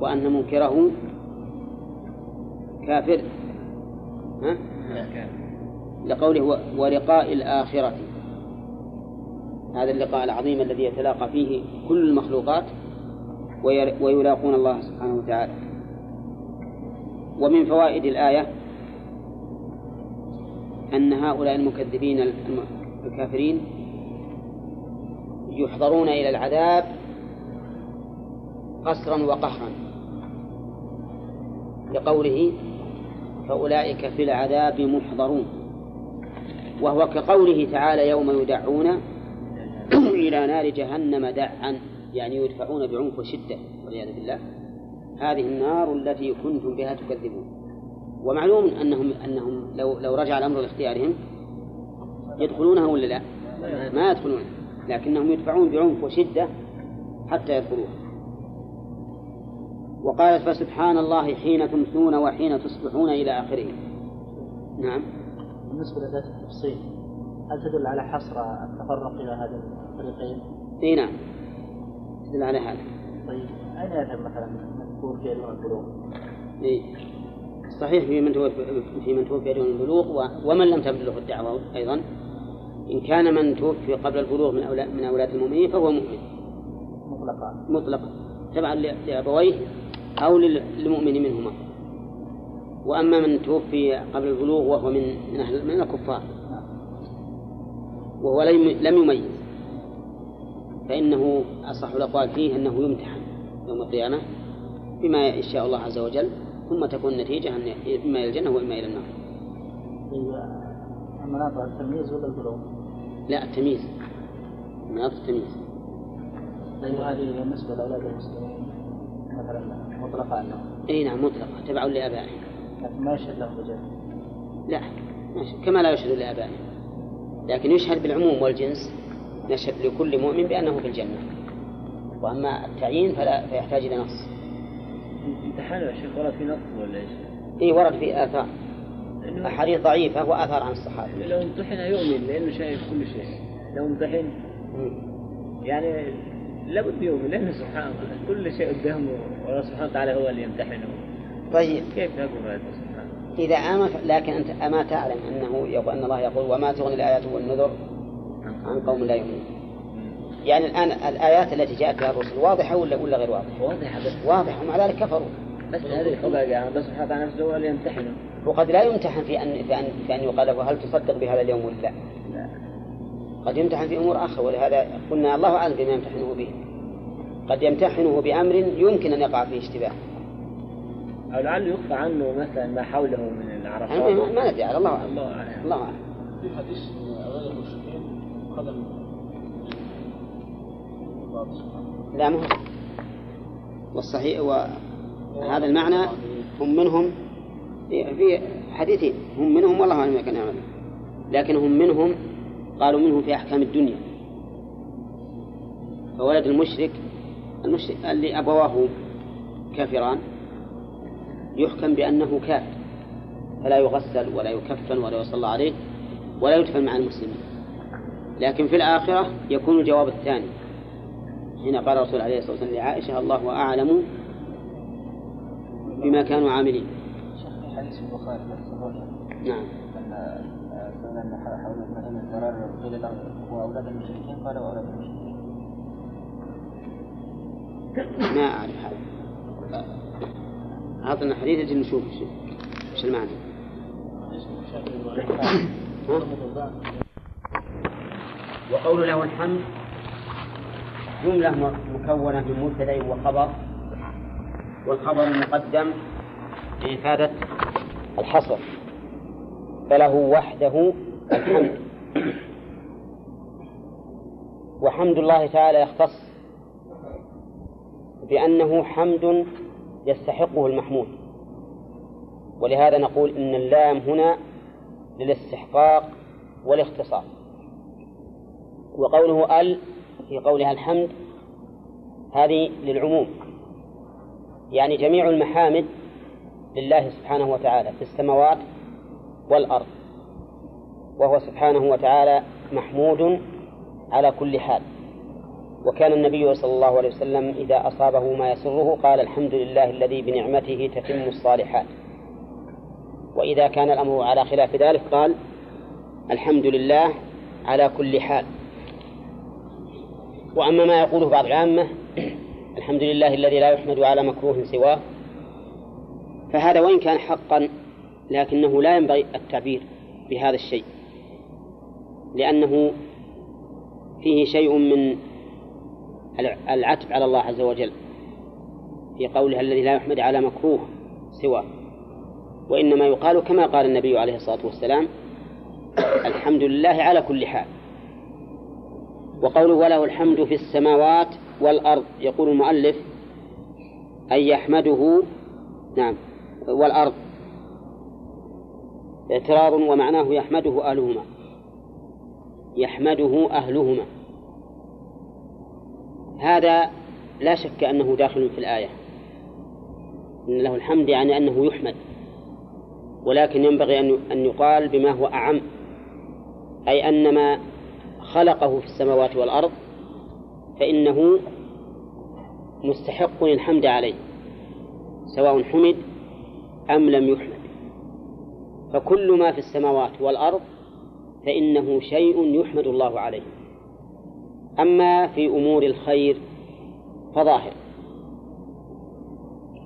وأن منكره كافر. ها؟ لقوله ولقاء الآخرة. هذا اللقاء العظيم الذي يتلاقى فيه كل المخلوقات ويلاقون الله سبحانه وتعالى. ومن فوائد الآية أن هؤلاء المكذبين الكافرين يحضرون إلى العذاب قسرا وقهرا. لقوله فأولئك في العذاب محضرون. وهو كقوله تعالى يوم يدعون إلى نار جهنم دعا يعني يدفعون بعنف وشدة والعياذ بالله. هذه النار التي كنتم بها تكذبون. ومعلوم أنهم أنهم لو لو رجع الأمر لاختيارهم يدخلونها ولا لا؟ ما يدخلون لكنهم يدفعون بعنف وشدة حتى يدخلوها. وقالت فسبحان الله حين تمسون وحين تصبحون إلى آخره. نعم. بالنسبة لذات التفصيل هل تدل على حصر التفرق إلى هذا الفريقين؟ إي نعم. تدل على هذا. طيب أين يذهب مثلا مذكور في علم البلوغ؟ إيه صحيح في من توفي في من توفي دون البلوغ ومن لم تبلغه الدعوة أيضا. إن كان من توفي قبل البلوغ من أولاد من أولاد المؤمنين فهو مؤمن. مطلقا. مطلقا. تبعا لأبويه أو للمؤمن منهما وأما من توفي قبل البلوغ وهو من من, أهل من الكفار وهو لم يميز فإنه أصح الأقوال فيه أنه يمتحن يوم القيامة بما يشاء الله عز وجل ثم تكون النتيجة أن إما إلى الجنة وإما إلى النار. مناطق التمييز ولا البلوغ؟ لا التمييز مناطق التمييز. طيب هذه بالنسبة لأولاد المسلمين مثلا مطلقة أنه أي نعم مطلقة تبع لآبائهم. لكن ما يشهد لهم بجد. لا كما لا يشهد لآبائهم. لكن يشهد بالعموم والجنس نشهد لكل مؤمن بأنه في الجنة. وأما التعيين فلا فيحتاج إلى نص. امتحان يا شيخ ورد في نص ولا إيش؟ اي ورد في آثار أحاديث ضعيفة وآثار عن الصحابة لو امتحن يؤمن لأنه شايف كل شيء لو امتحن يعني لابد يؤمن لأنه سبحان الله. كل شيء قدامه والله سبحانه وتعالى هو اللي يمتحنه. طيب. كيف يقول هذا سبحانه إذا آمن لكن أنت أما تعلم أنه يقول أن الله يقول وما تغني الآيات والنذر عن قوم لا يؤمنون. يعني الآن الآيات التي جاءت بها الرسل واضحة ولا ولا غير واضحة؟ واضحة بس. واضحة ومع ذلك كفروا. بس هذه يعني الله سبحانه وتعالى نفسه هو اللي يمتحنه. وقد لا يمتحن في أن في أن في أن يقال له هل تصدق بهذا اليوم ولا لا؟ قد يمتحن في أمور أخرى ولهذا قلنا الله أعلم بما يمتحنه به. قد يمتحنه بأمر يمكن أن يقع فيه اشتباه. أو لعله يخفى عنه مثلا ما حوله من العرفات. يعني ما- ندري على الله أعلم. الله أعلم. الله أعلم. في حديث أولاد المشركين قدم لا مهم والصحيح وهذا المعنى هم منهم في في حديثين. هم منهم والله أعلم ما كان يعمل لكن هم منهم قالوا منهم في أحكام الدنيا. فولد المشرك المشرك اللي أبواه كافران يحكم بأنه كافر فلا يغسل ولا يكفن ولا يصلى عليه ولا يدفن مع المسلمين. لكن في الآخرة يكون الجواب الثاني. حين قال الرسول عليه الصلاة والسلام لعائشة الله أعلم بما كانوا عاملين. شيخ في حديث البخاري نعم. حول قيل له هو أولاد المشركين قال وأولاد المشركين ما أعرف هذا. أعطنا حديث أجل نشوف إيش المعنى؟ وقول له الحمد جملة مكونة من مبتدأ وخبر والخبر مقدم لإفادة الحصر. فله وحده الحمد. وحمد الله تعالى يختص بأنه حمد يستحقه المحمود. ولهذا نقول إن اللام هنا للاستحقاق والاختصاص وقوله ال في قولها الحمد هذه للعموم. يعني جميع المحامد لله سبحانه وتعالى في السماوات والأرض. وهو سبحانه وتعالى محمود على كل حال. وكان النبي صلى الله عليه وسلم إذا أصابه ما يسره قال الحمد لله الذي بنعمته تتم الصالحات. وإذا كان الأمر على خلاف ذلك قال الحمد لله على كل حال. وأما ما يقوله بعض العامة الحمد لله الذي لا يحمد على مكروه سواه فهذا وإن كان حقا لكنه لا ينبغي التعبير بهذا الشيء لأنه فيه شيء من العتب على الله عز وجل في قولها الذي لا يحمد على مكروه سواه. وإنما يقال كما قال النبي عليه الصلاة والسلام الحمد لله على كل حال. وقوله وله الحمد في السماوات والأرض يقول المؤلف أن يحمده نعم والأرض. اعتراض ومعناه يحمده أهلهما. يحمده أهلهما. هذا لا شك أنه داخل في الآية. إن له الحمد يعني أنه يحمد. ولكن ينبغي أن يقال بما هو أعم. أي أن ما خلقه في السماوات والأرض فإنه مستحق للحمد عليه سواء حمد أم لم يحمد. فكل ما في السماوات والأرض فإنه شيء يحمد الله عليه. أما في أمور الخير فظاهر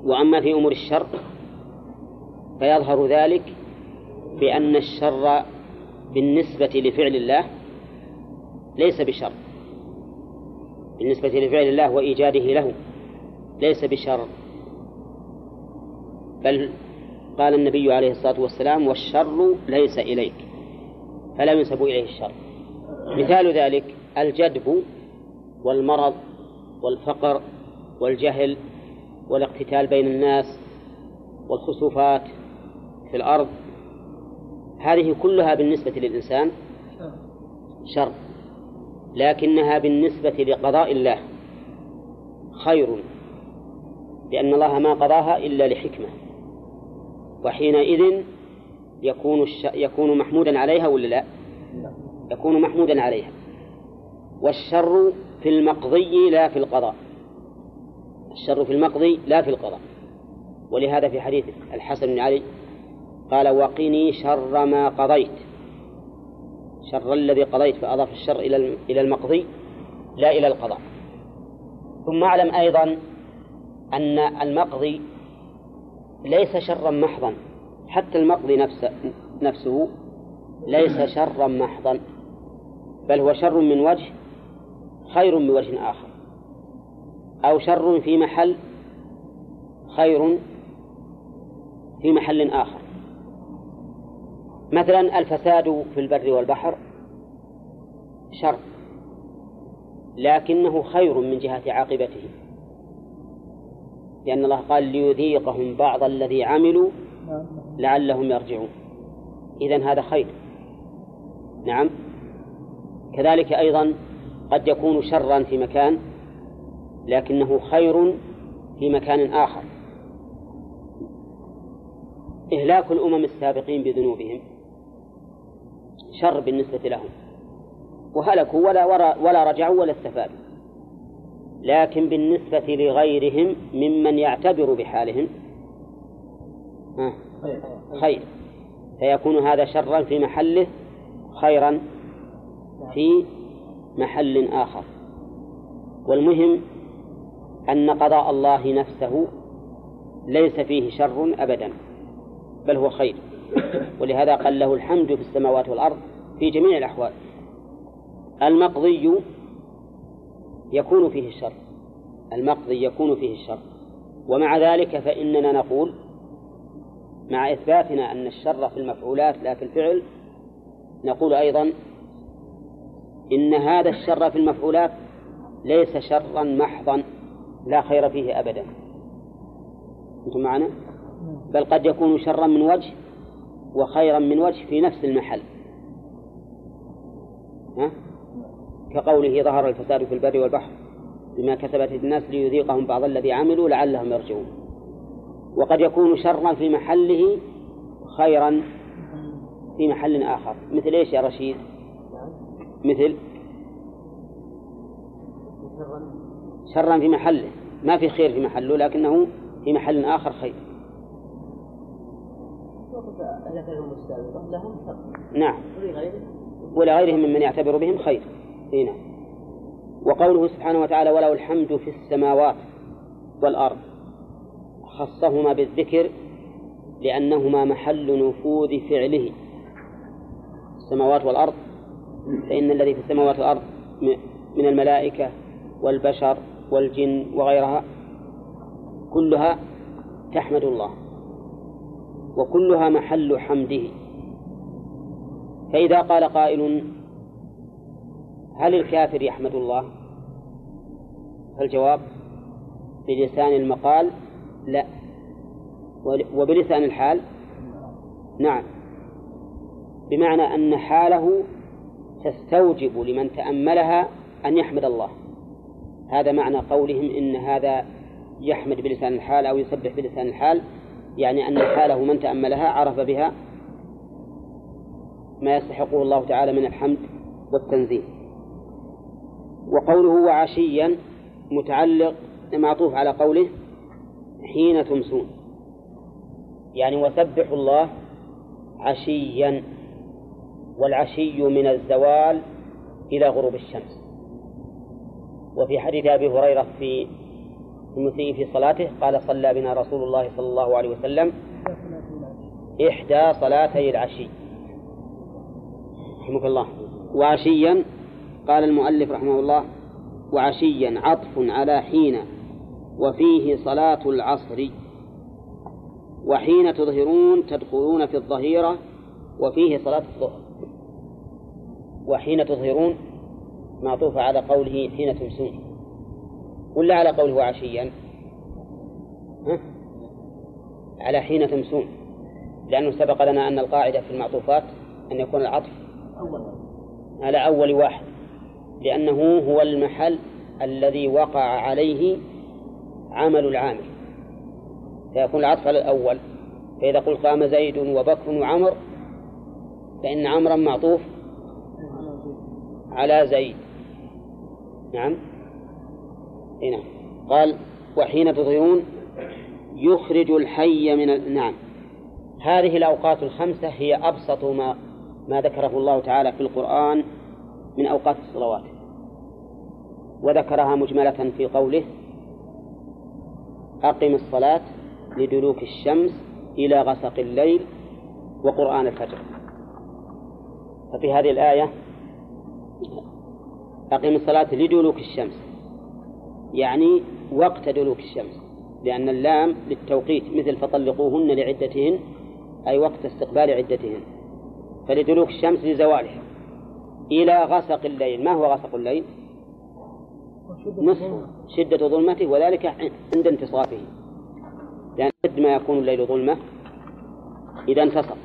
وأما في أمور الشر فيظهر ذلك بأن الشر بالنسبة لفعل الله ليس بشر بالنسبة لفعل الله وإيجاده له ليس بشر. بل قال النبي عليه الصلاة والسلام والشر ليس إليك فلا ينسب إليه الشر. مثال ذلك الجدب والمرض والفقر والجهل والاقتتال بين الناس والخسوفات في الأرض هذه كلها بالنسبة للإنسان شر لكنها بالنسبة لقضاء الله خير لأن الله ما قضاها إلا لحكمة وحينئذ يكون الش... يكون محمودا عليها ولا لا؟ يكون محمودا عليها والشر في المقضي لا في القضاء. الشر في المقضي لا في القضاء. ولهذا في حديث الحسن بن علي قال وقني شر ما قضيت. شر الذي قضيت فأضاف الشر إلى إلى المقضي لا إلى القضاء. ثم أعلم أيضا أن المقضي ليس شرا محضا. حتى المقضي نفسه, نفسه ليس شرا محضا بل هو شر من وجه خير من وجه آخر. أو شر في محل خير في محل آخر. مثلا الفساد في البر والبحر شر لكنه خير من جهة عاقبته. لأن الله قال ليذيقهم بعض الذي عملوا لعلهم يرجعون. إذن هذا خير. نعم. كذلك أيضا قد يكون شرا في مكان لكنه خير في مكان آخر. إهلاك الأمم السابقين بذنوبهم شر بالنسبة لهم. وهلكوا ولا ولا رجعوا ولا استفادوا. لكن بالنسبة لغيرهم ممن يعتبر بحالهم خير. فيكون هذا شرا في محله خيرا في محل آخر. والمهم أن قضاء الله نفسه ليس فيه شر أبدا بل هو خير. ولهذا قال له الحمد في السماوات والأرض في جميع الأحوال. المقضي يكون فيه الشر. المقضي يكون فيه الشر. ومع ذلك فإننا نقول مع إثباتنا أن الشر في المفعولات لا في الفعل نقول أيضا إن هذا الشر في المفعولات ليس شرا محضا لا خير فيه أبدا. أنتم معنا؟ بل قد يكون شرا من وجه وخيرا من وجه في نفس المحل. ها؟ كقوله ظهر الفساد في البر والبحر بما كسبت الناس ليذيقهم بعض الذي عملوا لعلهم يرجعون. وقد يكون شرا في محله خيرا في محل آخر. مثل إيش يا رشيد؟ مثل شرا في محله. ما في خير في محله لكنه في محل آخر خير. لهم نعم ولغيرهم ممن يعتبر بهم خير. هنا وقوله سبحانه وتعالى وله الحمد في السماوات والأرض. خصهما بالذكر لأنهما محل نفوذ فعله. السماوات والأرض فإن الذي في السماوات والأرض من الملائكة والبشر والجن وغيرها كلها تحمد الله وكلها محل حمده. فإذا قال قائل هل الكافر يحمد الله؟ فالجواب بلسان المقال لا. وبلسان الحال نعم. بمعنى أن حاله تستوجب لمن تأملها أن يحمد الله. هذا معنى قولهم إن هذا يحمد بلسان الحال أو يسبح بلسان الحال يعني أن حاله من تأملها عرف بها ما يستحقه الله تعالى من الحمد والتنزيه. وقوله وعشيا متعلق معطوف على قوله حين تمسون. يعني وسبحوا الله عشيا. والعشي من الزوال إلى غروب الشمس. وفي حديث أبي هريرة في المسيء في صلاته قال صلى بنا رسول الله صلى الله عليه وسلم إحدى صلاتي العشي. رحمك الله. وعشيا قال المؤلف رحمه الله وعشيا عطف على حين وفيه صلاة العصر. وحين تظهرون تدخلون في الظهيرة وفيه صلاة الظهر. وحين تظهرون معطوفة على قوله حين تمسون. ولا على قوله عشيا ها؟ على حين تمسون. لأنه سبق لنا أن القاعدة في المعطوفات أن يكون العطف على أول واحد. لأنه هو المحل الذي وقع عليه عمل العامل. فيكون العطف على الأول. فإذا قلت قام زيد وبكر وعمر فإن عمرا معطوف على زيد. نعم. هنا نعم. قال وحين تظهرون يخرج الحي من ال... نعم. هذه الأوقات الخمسة هي أبسط ما ما ذكره الله تعالى في القرآن من أوقات الصلوات. وذكرها مجملة في قوله أقم الصلاة لدلوك الشمس إلى غسق الليل وقرآن الفجر. ففي هذه الآية أقم الصلاة لدلوك الشمس. يعني وقت دلوك الشمس. لأن اللام للتوقيت مثل فطلقوهن لعدتهن أي وقت استقبال عدتهن. فلدلوك الشمس لزوالها. إلى غسق الليل. ما هو غسق الليل؟ نصف شدة ظلمته وذلك عند انتصافه. لأن قد ما يكون الليل ظلمة إذا انتصف.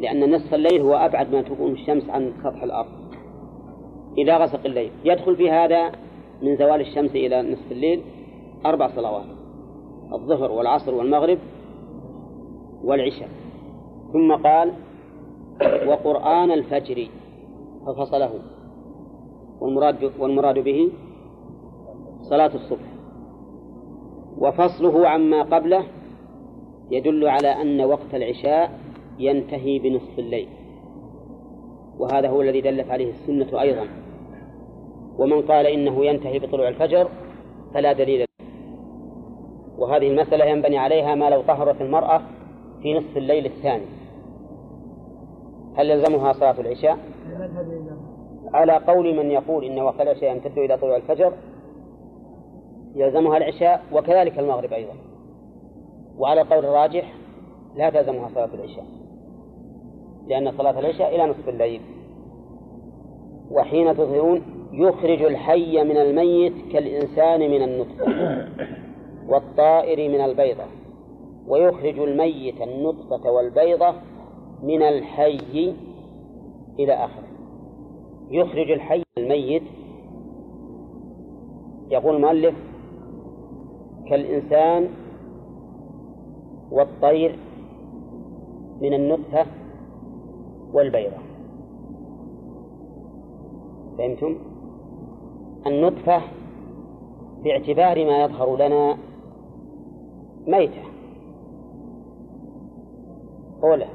لأن نصف الليل هو أبعد ما تكون الشمس عن سطح الأرض. إذا غسق الليل. يدخل في هذا من زوال الشمس إلى نصف الليل أربع صلوات. الظهر والعصر والمغرب والعشاء. ثم قال وقرآن الفجر. ففصله. والمراد والمراد به صلاة الصبح. وفصله عما قبله يدل على أن وقت العشاء ينتهي بنصف الليل. وهذا هو الذي دلت عليه السنة أيضا. ومن قال إنه ينتهي بطلوع الفجر فلا دليل له. وهذه المسألة ينبني عليها ما لو طهرت المرأة في نصف الليل الثاني. هل يلزمها صلاة العشاء؟ على قول من يقول إن وقت العشاء يمتد إلى طلوع الفجر يلزمها العشاء وكذلك المغرب أيضا. وعلى القول الراجح لا تلزمها صلاة العشاء لأن صلاة العشاء إلى نصف الليل. وحين تظهرون يخرج الحي من الميت كالإنسان من النطفة والطائر من البيضة ويخرج الميت النطفة والبيضة من الحي إلى آخره. يخرج الحي الميت يقول المؤلف كالإنسان والطير من النطفة والبيضة. فهمتم؟ النطفة باعتبار ما يظهر لنا ميتة. أولى.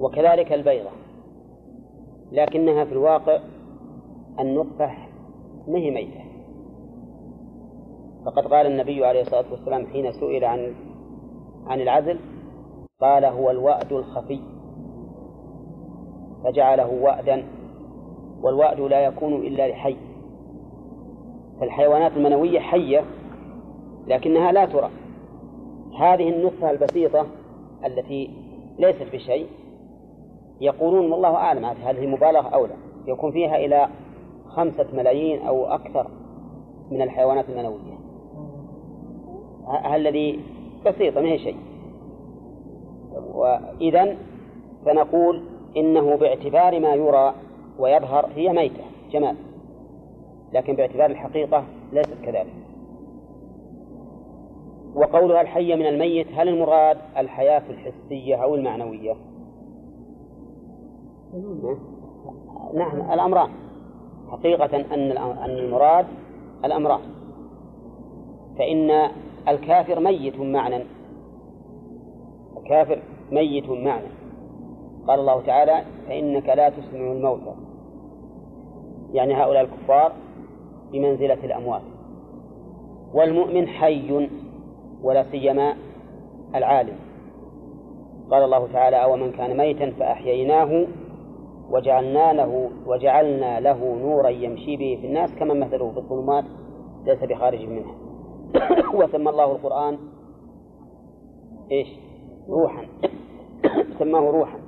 وكذلك البيضة. لكنها في الواقع النطفة ما هي ميتة. فقد قال النبي عليه الصلاة والسلام حين سئل عن عن العزل قال هو الوأد الخفي. فجعله وأدا والوأد لا يكون إلا لحي. فالحيوانات المنوية حية لكنها لا ترى. هذه النطفة البسيطة التي ليست بشيء. يقولون والله أعلم هل هي مبالغة أو لا. يكون فيها إلى خمسة ملايين أو أكثر من الحيوانات المنوية. الذي بسيطة ما هي شيء. وإذا فنقول إنه باعتبار ما يرى ويظهر هي ميتة جمال. لكن باعتبار الحقيقة ليست كذلك. وقولها الحية من الميت هل المراد الحياة الحسية أو المعنوية؟ نعم الأمران. حقيقة أن أن المراد الأمران. فإن الكافر ميت معنى. الكافر ميت معنى. قال الله تعالى فإنك لا تسمع الموتى. يعني هؤلاء الكفار بمنزلة الأموات. والمؤمن حي ولا سيما العالم. قال الله تعالى أو من كان ميتا فأحييناه وجعلنا له وجعلنا له نورا يمشي به في الناس كمن مثله في الظلمات ليس بخارج منها. وسمى الله القرآن إيش؟ روحا. سماه روحا.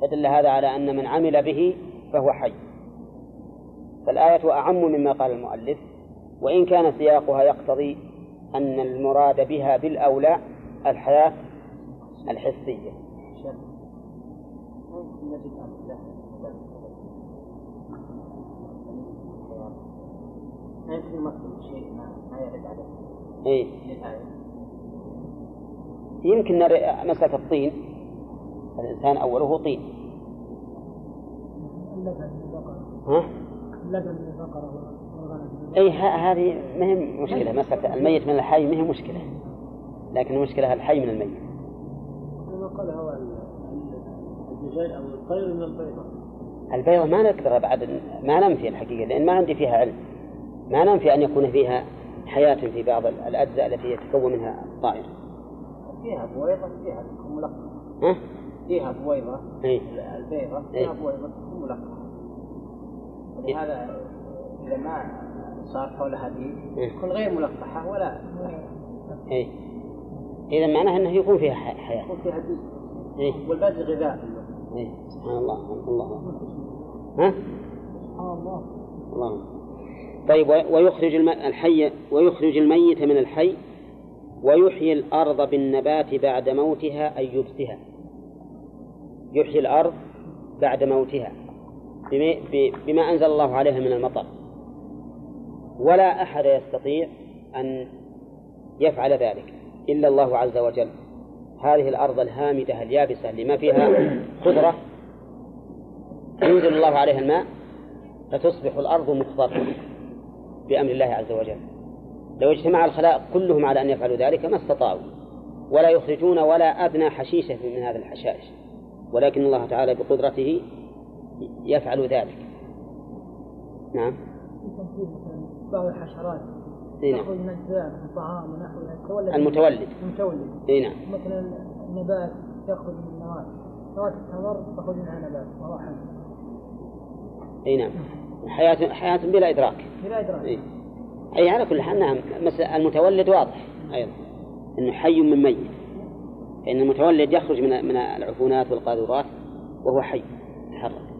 فدل هذا على أن من عمل به فهو حي. فالآية أعم مما قال المؤلف وإن كان سياقها يقتضي أن المراد بها بالأولى الحياة الحسية. إيه؟ يمكن مسألة الطين. الإنسان أوله طين. ها؟ اللبن البقرة أي هذه ما هي مشكلة مسألة. الميت من الحي ما هي مشكلة. لكن المشكلة الحي من الميت. ما قال هو الدجاج أو الطير من البيضة البيضة ما نقدر بعد ما ننفي الحقيقة لأن ما عندي فيها علم. ما ننفي أن يكون فيها حياة في بعض الأجزاء التي يتكون منها الطائر. فيها بويضة فيها ملقحة ها؟ فيها بويضة إيه؟ البيضة فيها بويضة تكون ملقحة ولهذا إذا ما صار حولها دي إيه. تكون غير ملقحة ولا إيه؟ إذا معناه أنه يكون فيها حياة يكون فيها جزء إيه؟ والباقي غذاء إيه؟ سبحان الله الله ها؟ سبحان الله الله طيب ويخرج. الحي ويخرج الميت من الحي ويحيي الأرض بالنبات بعد موتها أي يبسها يحيي الأرض بعد موتها بما, أنزل الله عليها من المطر. ولا أحد يستطيع أن يفعل ذلك إلا الله عز وجل. هذه الأرض الهامدة اليابسة اللي ما فيها خضرة ينزل الله عليها الماء فتصبح الأرض مخضرة بأمر الله عز وجل. لو اجتمع الخلائق كلهم على أن يفعلوا ذلك ما استطاعوا. ولا يخرجون ولا أدنى حشيشة من هذه الحشائش. ولكن الله تعالى بقدرته يفعل ذلك. نعم. بعض الحشرات نعم. تأخذ من الطعام ونحوها المتولد. المتولد. إي نعم. مثلا النبات يأخذ من النواة نواة التمر تأخذ منها نبات. حي إي نعم. حياة حياة بلا إدراك. بلا إدراك. إي. أي على كل حال نعم. المتولد واضح أيضا. أنه حي من ميت. فإن المتولد يخرج من من العفونات والقاذورات وهو حي يتحرك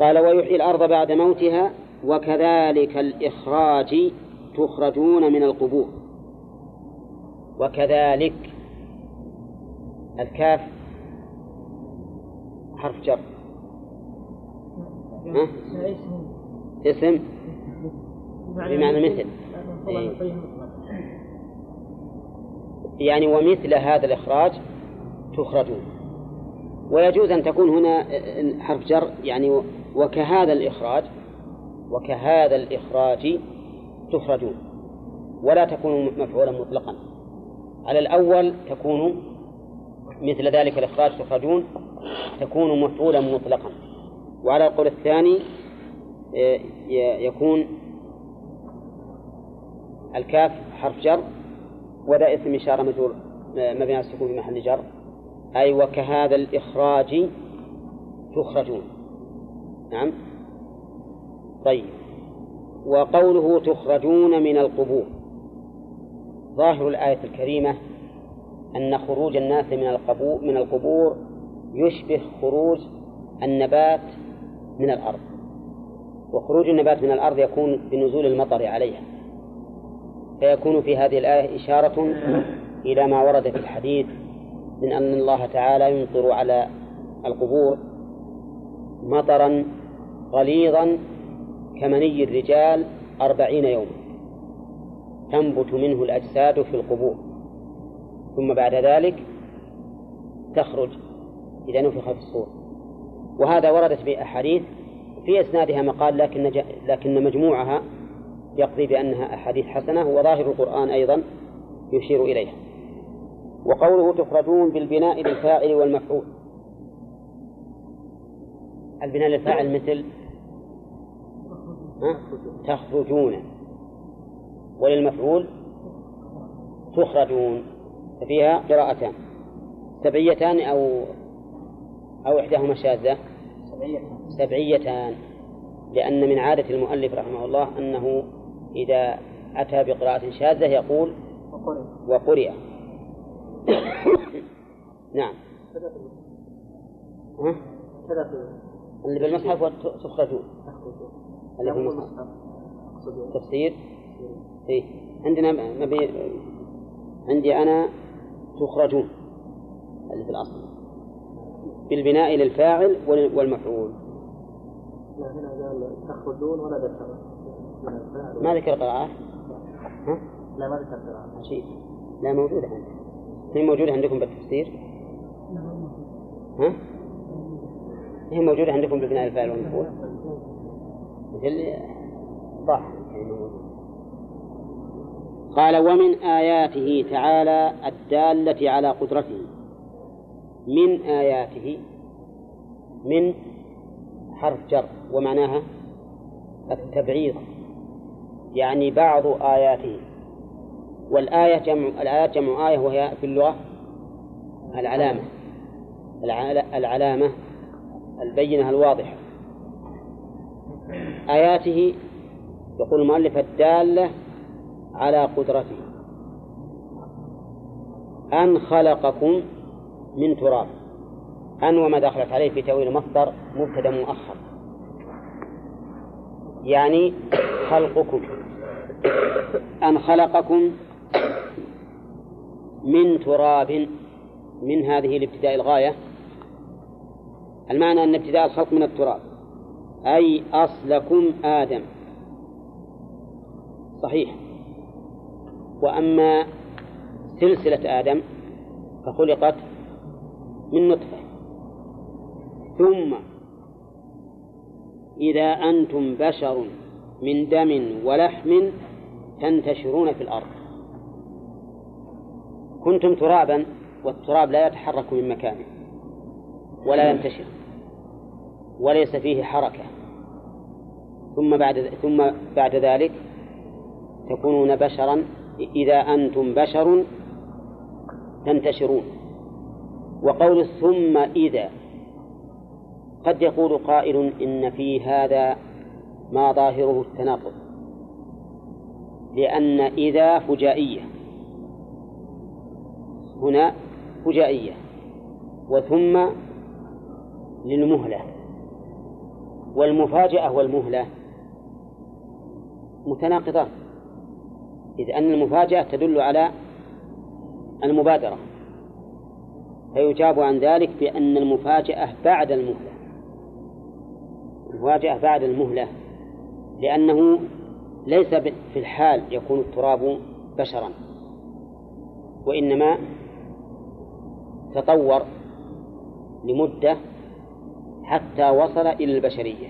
قال ويحيي الأرض بعد موتها وكذلك الإخراج تخرجون من القبور. وكذلك الكاف حرف جر. ها؟ اسم. بمعنى مثل. إيه. يعني ومثل هذا الإخراج تخرجون. ويجوز أن تكون هنا حرف جر يعني وكهذا الإخراج وكهذا الإخراج تخرجون. ولا تكون مفعولا مطلقا. على الأول تكون مثل ذلك الإخراج تخرجون تكون مفعولا مطلقا. وعلى القول الثاني آه، يكون الكاف حرف جر وذا اسم إشارة مجرور آه، مبني على السكون في محل جر. أي وكهذا الإخراج تخرجون. نعم. طيب. وقوله تخرجون من القبور. ظاهر الآية الكريمة أن خروج الناس من القبور من القبور يشبه خروج النبات من الأرض. وخروج النبات من الأرض يكون بنزول المطر عليها. فيكون في هذه الآية إشارة إلى ما ورد في الحديث من أن الله تعالى يمطر على القبور مطرا غليظا كمني الرجال أربعين يوما تنبت منه الأجساد في القبور. ثم بعد ذلك تخرج. إذا نفخ في الصور. وهذا وردت به أحاديث في إسنادها مقال لكن لكن مجموعها يقضي بأنها أحاديث حسنة وظاهر القرآن أيضا يشير إليها. وقوله تخرجون بالبناء للفاعل والمفعول. البناء للفاعل مثل تخرجون. وللمفعول تخرجون. ففيها قراءتان. سبعيتان أو أو إحداهما شاذة. سبعيتان. لأن من عادة المؤلف رحمه الله أنه إذا أتى بقراءة شاذة يقول وقرئ. نعم. ها؟ اللي بالمصحف تخرجون اللي في المصحف. تفسير؟ إيه. عندنا مبي عندي أنا تخرجون. اللي في الأصل. بالبناء للفاعل والمفعول. لا هنا قال تخرجون ولا ذكر ما ذكر قراءة؟ ها؟ لا ما ذكر قراءة. شيء لا موجودة عندي. هي موجودة عندكم بالتفسير؟ ها؟ هي موجودة عندكم بالبناء الفاعل والمفعول؟ مثل ضاع. قال ومن آياته تعالى الدالة على قدرته. من آياته من حرف جر ومعناها التبعيض. يعني بعض آياته. والآية جمع الآيات جمع آية وهي في اللغة العلامة. العلامة البينة الواضحة. آياته يقول المؤلف الدالة على قدرته. أن خلقكم من تراب. أن وما دخلت عليه في تأويل مصدر مبتدأ مؤخر. يعني خلقكم. أن خلقكم من تراب من هذه الابتداء الغاية. المعنى أن ابتداء الخلق من التراب أي أصلكم آدم. صحيح. وأما سلسلة آدم فخلقت من نطفة. ثم إذا أنتم بشر من دم ولحم تنتشرون في الأرض. كنتم ترابا والتراب لا يتحرك من مكانه ولا ينتشر. وليس فيه حركة. ثم بعد ثم بعد ذلك تكونون بشرا إذا أنتم بشر تنتشرون. وقول ثم إذا قد يقول قائل إن في هذا ما ظاهره التناقض. لأن إذا فجائية. هنا فجائية. وثم للمهلة. والمفاجأة والمهلة متناقضان. إذ أن المفاجأة تدل على المبادرة. فيجاب عن ذلك بأن المفاجأة بعد المهلة. المفاجأة بعد المهلة لأنه ليس في الحال يكون التراب بشرا وإنما تطور لمدة حتى وصل إلى البشرية.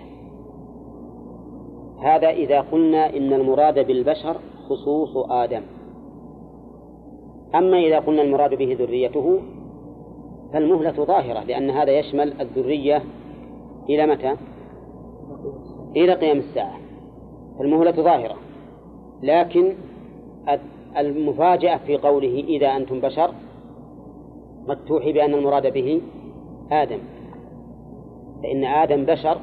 هذا إذا قلنا إن المراد بالبشر خصوص آدم. أما إذا قلنا المراد به ذريته فالمهلة ظاهرة لأن هذا يشمل الذرية إلى متى؟ إلى قيام الساعة. فالمهلة ظاهرة. لكن المفاجأة في قوله إذا أنتم بشر قد توحي بأن المراد به آدم. فإن آدم بشر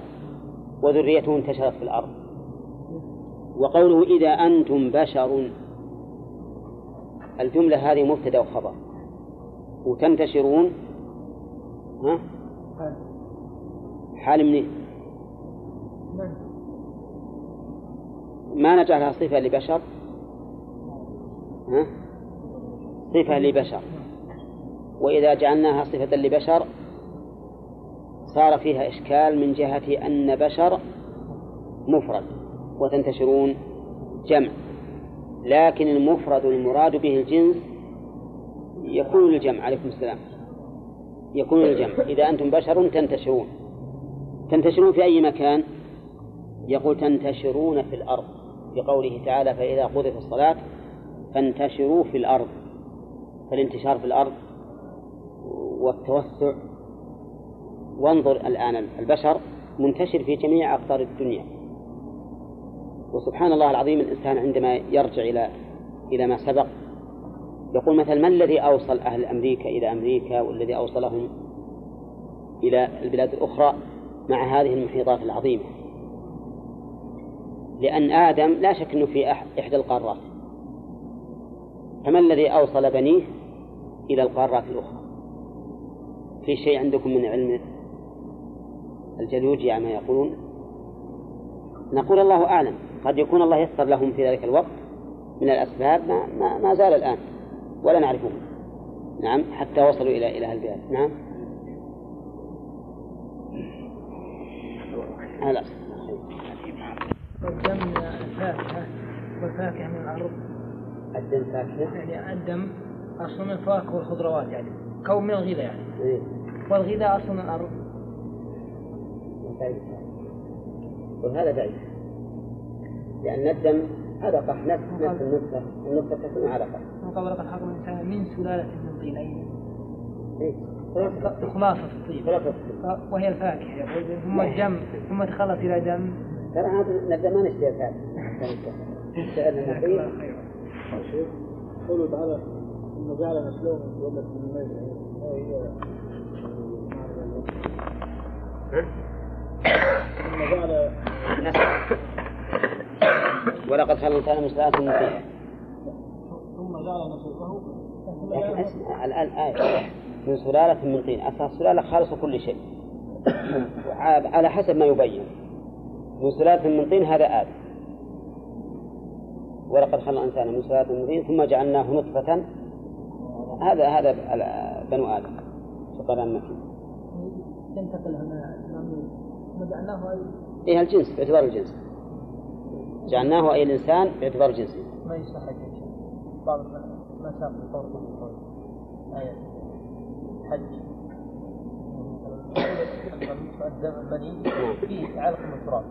وذريته انتشرت في الأرض. وقوله إذا أنتم بشر الجملة هذه مبتدأ وخبر. وتنتشرون ها؟ حال منين؟ ما نجعلها صفة لبشر؟ ها؟ صفة لبشر. وإذا جعلناها صفة لبشر صار فيها إشكال من جهة أن بشر مفرد وتنتشرون جمع. لكن المفرد المراد به الجنس يكون للجمع عليكم السلام. يكون للجمع. إذا أنتم بشر تنتشرون. تنتشرون في أي مكان؟ يقول تنتشرون في الأرض بقوله تعالى فإذا قضت الصلاة فانتشروا في الأرض فالانتشار في الأرض والتوسع. وانظر الآن البشر منتشر في جميع أقطار الدنيا. وسبحان الله العظيم الإنسان عندما يرجع إلى إلى ما سبق يقول مثلا ما الذي أوصل أهل أمريكا إلى أمريكا والذي أوصلهم إلى البلاد الأخرى مع هذه المحيطات العظيمة؟ لأن آدم لا شك أنه في إحدى القارات. فما الذي أوصل بنيه إلى القارات الأخرى؟ في شيء عندكم من علم الجيولوجيا ما يقولون؟ نقول الله أعلم. قد يكون الله يسر لهم في ذلك الوقت من الأسباب ما, ما, ما زال الآن ولا نعرفه. نعم حتى وصلوا إلى إلى البلاد. نعم. الدم الفاكهة والفاكهة من الأرض الدم فاكهة؟ يعني الدم أصل من الفواكه والخضروات يعني. كون من الغذاء يعني. إيه؟ والغذاء أصل من الأرض وهذا بعيد. لأن الدم علقة نفس نفس النطفة. النطفة تكون علقة. من قبل الإنسان من سلالة من طين. أي. إيه؟ خلاصة الطين. خلاصة وهي الفاكهة يقول ثم الدم ثم تخلص إلى دم. ترى هذا ما نشتري الفاكهة. سألنا نقيل قوله تعالى ثم جعل نسلهم ولد من ثم جعل ولقد خلق الإنسان من سلالة من ثم جعل نسله لكن أسمع الآن آية. من سلالة من طين. أصلا السلالة خالصة كل شيء. على حسب ما يبين. من سلالة من طين هذا آدم ولقد خلق الإنسان من سلالة من ثم جعلناه نطفة. هذا هذا بنو آدم. شطر المكين تنتقل هنا وجعلناه أي إيه الجنس باعتبار الجنس. جعلناه أي الإنسان باعتبار جنسه ما يصح بعض ما ساق القول آية. حج. الدم المني فيه علق من التراب.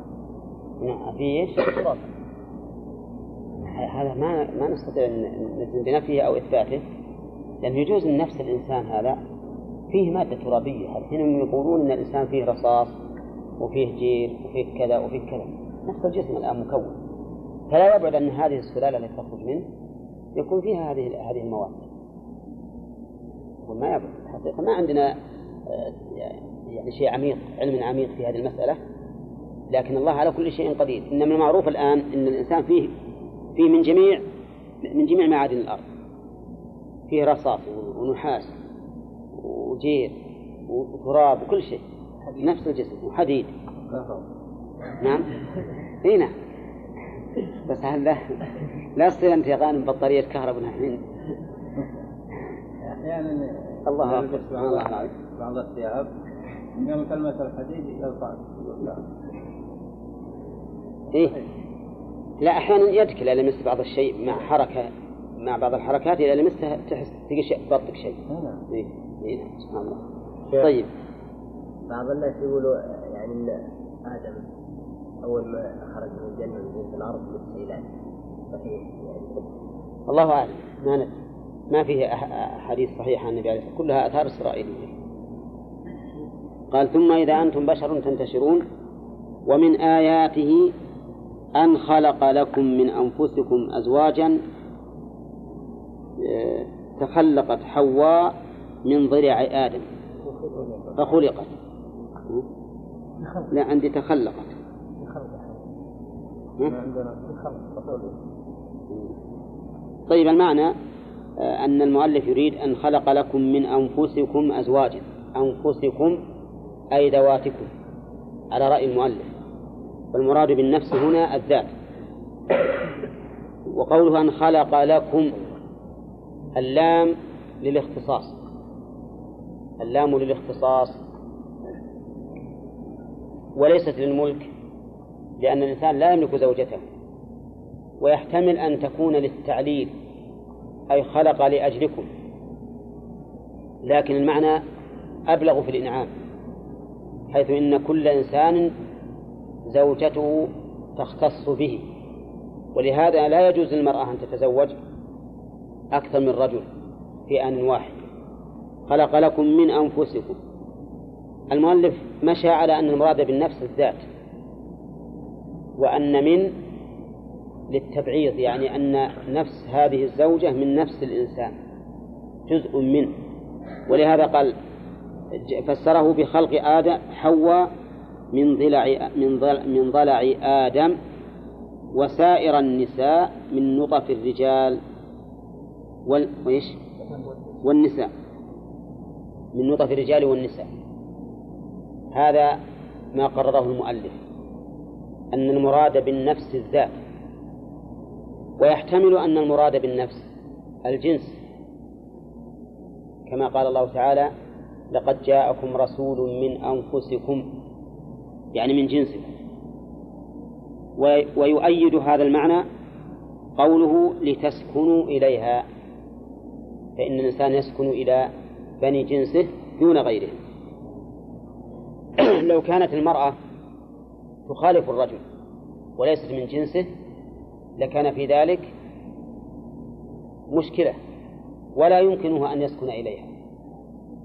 نعم في إيش؟ هذا ما ما نستطيع ان نجزم بنفيه أو إثباته. لأنه يجوز ان نفس الإنسان هذا. فيه مادة ترابية. الحين يقولون إن الإنسان فيه رصاص وفيه جير وفيه كذا وفيه كذا. نفس الجسم الآن مكون. فلا يبعد أن هذه السلالة التي تخرج منه يكون فيها هذه هذه المواد. وما يبعد. الحقيقة ما عندنا آه، يعني شيء عميق علم عميق في هذه المسألة. لكن الله على كل شيء قدير. إنما المعروف الآن إن الإنسان فيه فيه من جميع من جميع معادن الأرض. فيه رصاص ونحاس وجير وتراب وكل شيء. نفس الجسم وحديد. نعم. إي نعم. بس هل لا لا تصير أنت يا غانم بطارية كهرباء الحين أحيانا الله اكبر سبحان الله العظيم بعض الثياب. يوم كلمة الحديد يقطع إيه؟ لا أحيانا يدك إذا لمست بعض الشيء مع حركة مع بعض الحركات إذا لمستها تحس تلقى بطك شيء. إيه إيه نعم سبحان الله. طيب. بعض الناس يقولوا يعني إن آدم أول ما خرج من الجنة ونزل في الأرض بالسيلان صحيح يعني الله أعلم ما ندري ما فيه حديث صحيح عن النبي عليه كلها آثار إسرائيلية. قال ثم إذا أنتم بشر تنتشرون ومن آياته أن خلق لكم من أنفسكم أزواجا تخلقت حواء من ضلع آدم. فخلقت. لا عندي تخلقت. طيب المعنى أن المؤلف يريد أن خلق لكم من أنفسكم أزواجا. أنفسكم أي ذواتكم. على رأي المؤلف. والمراد بالنفس هنا الذات. وقوله أن خلق لكم اللام للاختصاص. اللام للاختصاص وليست للملك لأن الإنسان لا يملك زوجته ويحتمل أن تكون للتعليل أي خلق لأجلكم. لكن المعنى أبلغ في الإنعام حيث إن كل إنسان زوجته تختص به. ولهذا لا يجوز للمرأة أن تتزوج أكثر من رجل في آن واحد. خلق لكم من أنفسكم. المؤلف مشى على أن المراد بالنفس الذات وأن من للتبعيض يعني أن نفس هذه الزوجة من نفس الإنسان جزء منه ولهذا قال فسره بخلق آدم حواء من ضلع من ضلع من ضلع آدم وسائر النساء من نطف الرجال وال... وإيش؟ والنساء. من نطف الرجال والنساء. هذا ما قرره المؤلف أن المراد بالنفس الذات. ويحتمل أن المراد بالنفس الجنس. كما قال الله تعالى لقد جاءكم رسول من أنفسكم يعني من جنسه ويؤيد هذا المعنى قوله لتسكنوا إليها. فإن الإنسان يسكن إلى بني جنسه دون غيره. لو كانت المرأة تخالف الرجل وليست من جنسه لكان في ذلك مشكلة. ولا يمكنه أن يسكن إليها.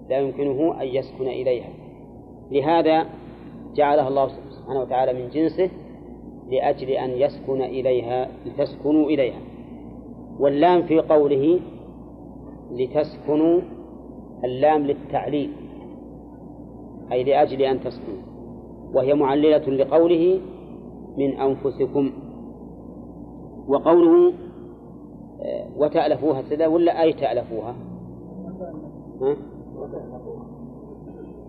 لا يمكنه أن يسكن إليها. لهذا جعلها الله سبحانه وتعالى من جنسه لأجل أن يسكن إليها لتسكنوا إليها. واللام في قوله لتسكنوا اللام للتعليل أي لأجل أن تسكنوا. وهي معللة لقوله من أنفسكم. وقوله آه، وتألفوها سدا ولا أي تألفوها؟ ها؟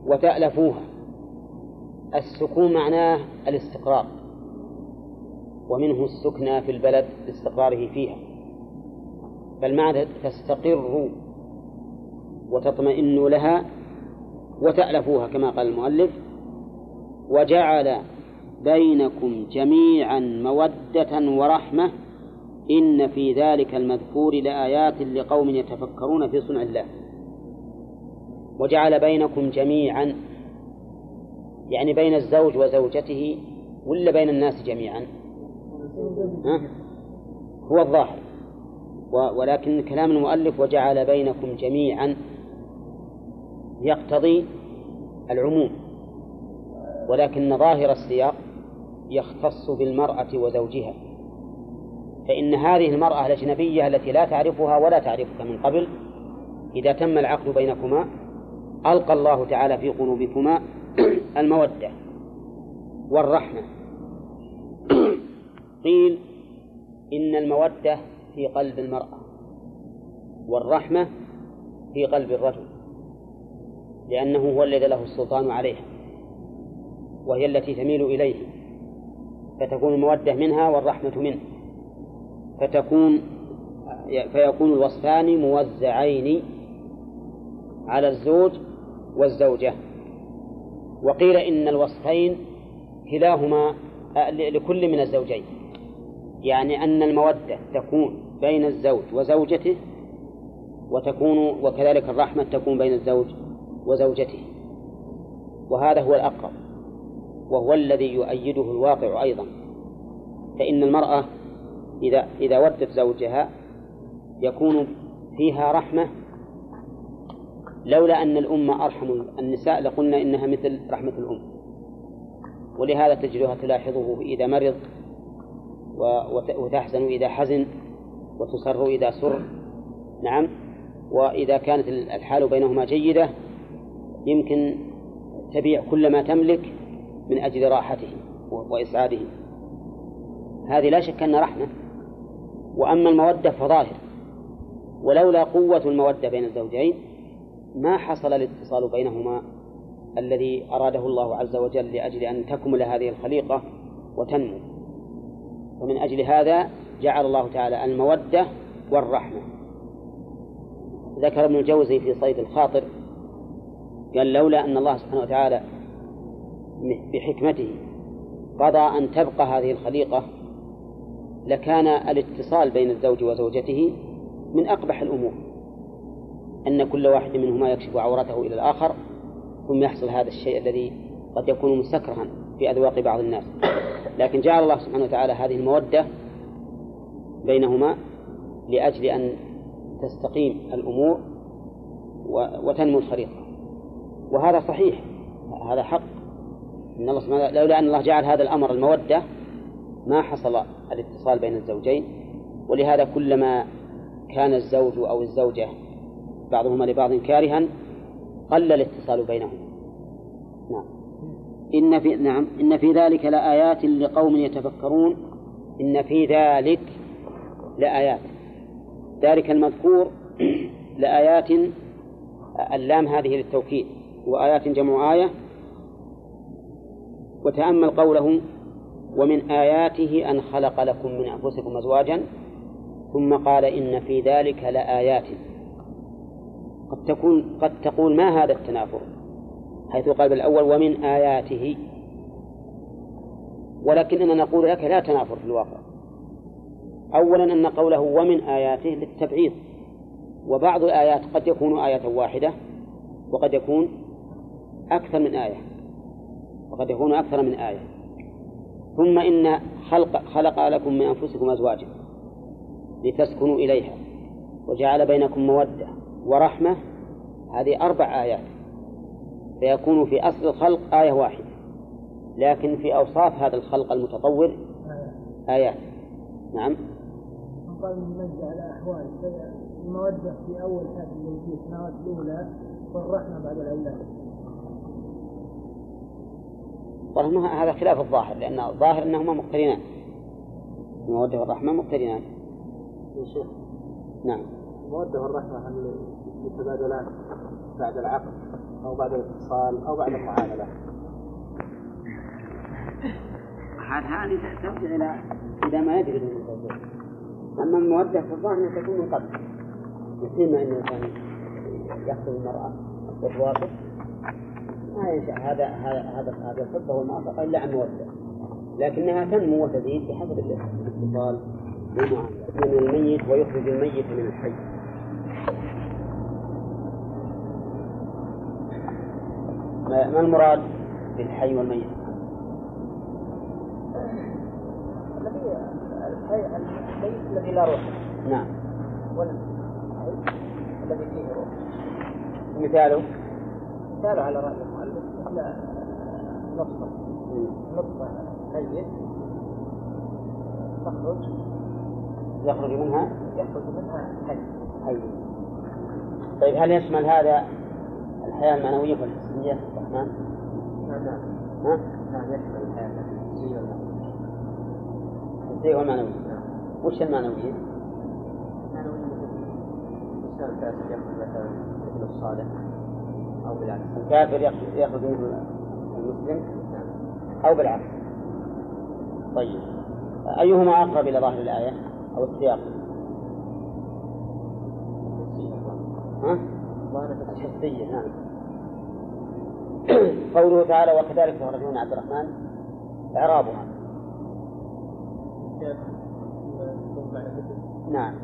وتألفوها. السكون معناه الاستقرار ومنه السكنى في البلد لاستقراره فيها. بل معنى تستقر وتطمئن لها وتألفوها كما قال المؤلف. وجعل بينكم جميعا مودة ورحمة إن في ذلك المذكور لآيات لقوم يتفكرون في صنع الله. وجعل بينكم جميعا يعني بين الزوج وزوجته ولا بين الناس جميعا؟ ها؟ هو الظاهر. ولكن كلام المؤلف وجعل بينكم جميعا يقتضي العموم. ولكن ظاهر السياق يختص بالمرأة وزوجها. فإن هذه المرأة الأجنبية التي لا تعرفها ولا تعرفك من قبل إذا تم العقد بينكما ألقى الله تعالى في قلوبكما المودة والرحمة. قيل إن المودة في قلب المرأة والرحمة في قلب الرجل لأنه هو الذي له السلطان عليها وهي التي تميل إليه فتكون المودة منها والرحمة منه فتكون فيكون الوصفان موزعين على الزوج والزوجة. وقيل إن الوصفين كلاهما لكل من الزوجين. يعني أن المودة تكون بين الزوج وزوجته وتكون وكذلك الرحمة تكون بين الزوج وزوجته. وهذا هو الأقرب وهو الذي يؤيده الواقع أيضا. فإن المرأة إذا إذا ودت زوجها يكون فيها رحمة لولا أن الأم أرحم النساء لقلنا إنها مثل رحمة الأم. ولهذا تجدها تلاحظه إذا مرض وتحزن إذا حزن وتسر إذا سر نعم. وإذا كانت الحال بينهما جيدة يمكن تبيع كل ما تملك من أجل راحته وإسعاده. هذه لا شك أن رحمة. وأما المودة فظاهر. ولولا قوة المودة بين الزوجين ما حصل الاتصال بينهما الذي أراده الله عز وجل لأجل أن تكمل هذه الخليقة وتنمو. ومن أجل هذا جعل الله تعالى المودة والرحمة. ذكر ابن الجوزي في صيد الخاطر قال لولا أن الله سبحانه وتعالى بحكمته قضى أن تبقى هذه الخليقة لكان الاتصال بين الزوج وزوجته من أقبح الأمور. أن كل واحد منهما يكشف عورته إلى الآخر ثم يحصل هذا الشيء الذي قد يكون مستكرها في أذواق بعض الناس. لكن جعل الله سبحانه وتعالى هذه المودة بينهما لأجل أن تستقيم الأمور وتنمو الخريطة. وهذا صحيح هذا حق. إن الله سبحانه لولا أن الله جعل هذا الأمر المودة ما حصل الاتصال بين الزوجين. ولهذا كلما كان الزوج أو الزوجة بعضهما لبعض كارها قل الاتصال بينهم نعم. إن في نعم. إن في ذلك لآيات لقوم يتفكرون. إن في ذلك لآيات. ذلك المذكور لآيات اللام هذه للتوكيد. وآيات جمع آية. وتأمل قوله ومن آياته أن خلق لكم من أنفسكم أزواجا. ثم قال إن في ذلك لآيات. قد تكون قد تقول ما هذا التنافر؟ حيث قال الأول ومن آياته. ولكننا نقول لك لا تنافر في الواقع. أولا أن قوله ومن آياته للتبعيض. وبعض الآيات قد يكون آية واحدة وقد يكون أكثر من آية. وقد يكون أكثر من آية. ثم إن خلق خلق لكم من أنفسكم أزواجا لتسكنوا إليها وجعل بينكم مودة. ورحمة هذه أربع آيات. فيكون في أصل الخلق آية واحدة لكن في أوصاف هذا الخلق المتطور آيات. نعم. قال من على أحوال المودة في أول في السنوات الأولى والرحمة بعد الأولاد طبعا هذا خلاف الظاهر لأن الظاهر أنهما مقترنان. المودة والرحمة مقترنان. نعم. المودة والرحمة هل يتبادلان بعد العقد أو بعد الاتصال أو بعد المعاملة؟ هذه ترجع إلى إذا ما يدري أما المودة في الظاهر أنها تكون من قبل. ما أن الإنسان يخطب المرأة وتوافق ما ينشأ هذا هذا هذا الحب والموافقة إلا عن مودة لكنها تنمو وتزيد بحسب الاتصال. بالمعاملة من الميت ويخرج الميت من الحي. ما المراد بالحي والميت؟ الذي الميت الذي لا روح. نعم. والحي الذي فيه روح. مثاله؟ مثاله على رأي المؤلف نطفة. نطفة ميت. تخرج. يخرج منها؟ يخرج منها حي. حي. طيب هل يشمل هذا الحياة المعنوية والحسية الرحمن؟ نعم نعم؟ نعم يشمل الحياة النفسية والمعنوية الحسية والمعنوية وش المعنوية؟ المعنوية مثل الإنسان كاسد يخرج مثلا الصالح أو بالعكس الكافر يخرج منه المسلم أو بالعكس طيب أيهما أقرب إلى ظاهر الآية أو السياق؟ ها؟ نعم. قوله تعالى وكذلك تخرجون عبد الرحمن إعرابها. نعم.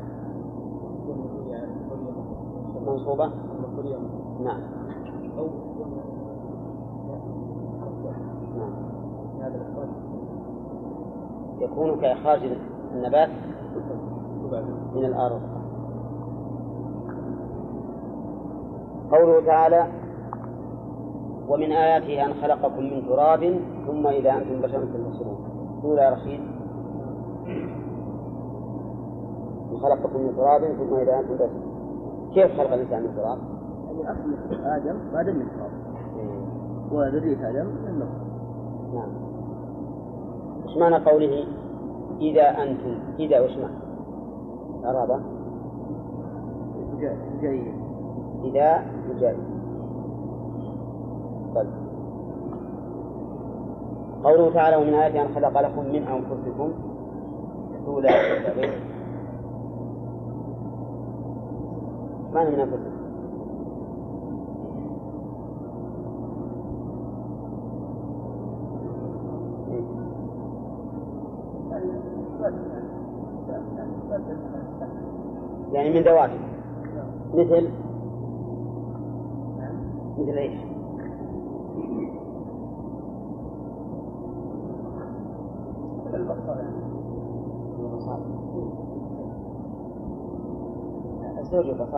منصوبة؟ نعم. نعم. يكون كإخراج النبات من الأرض. قوله تعالى ومن آياته أن خلقكم من تراب ثم إذا أنتم بشر تنتصرون قول يا رشيد خلقكم من تراب ثم إذا أنتم بشر كيف خلق الإنسان من تراب؟ يعني أصل آدم آدم من تراب. وذرية آدم من نطفة نعم. وش معنى قوله إذا أنتم؟ إذا وش معنى؟ إعرابه جاية إذا وجاء طيب. قوله تعالى ومن آياته أن خلق لكم من أنفسكم غير معنى من أنفسكم. يعني من ذواتكم. مثل مثل إيش؟ الزوج والبصر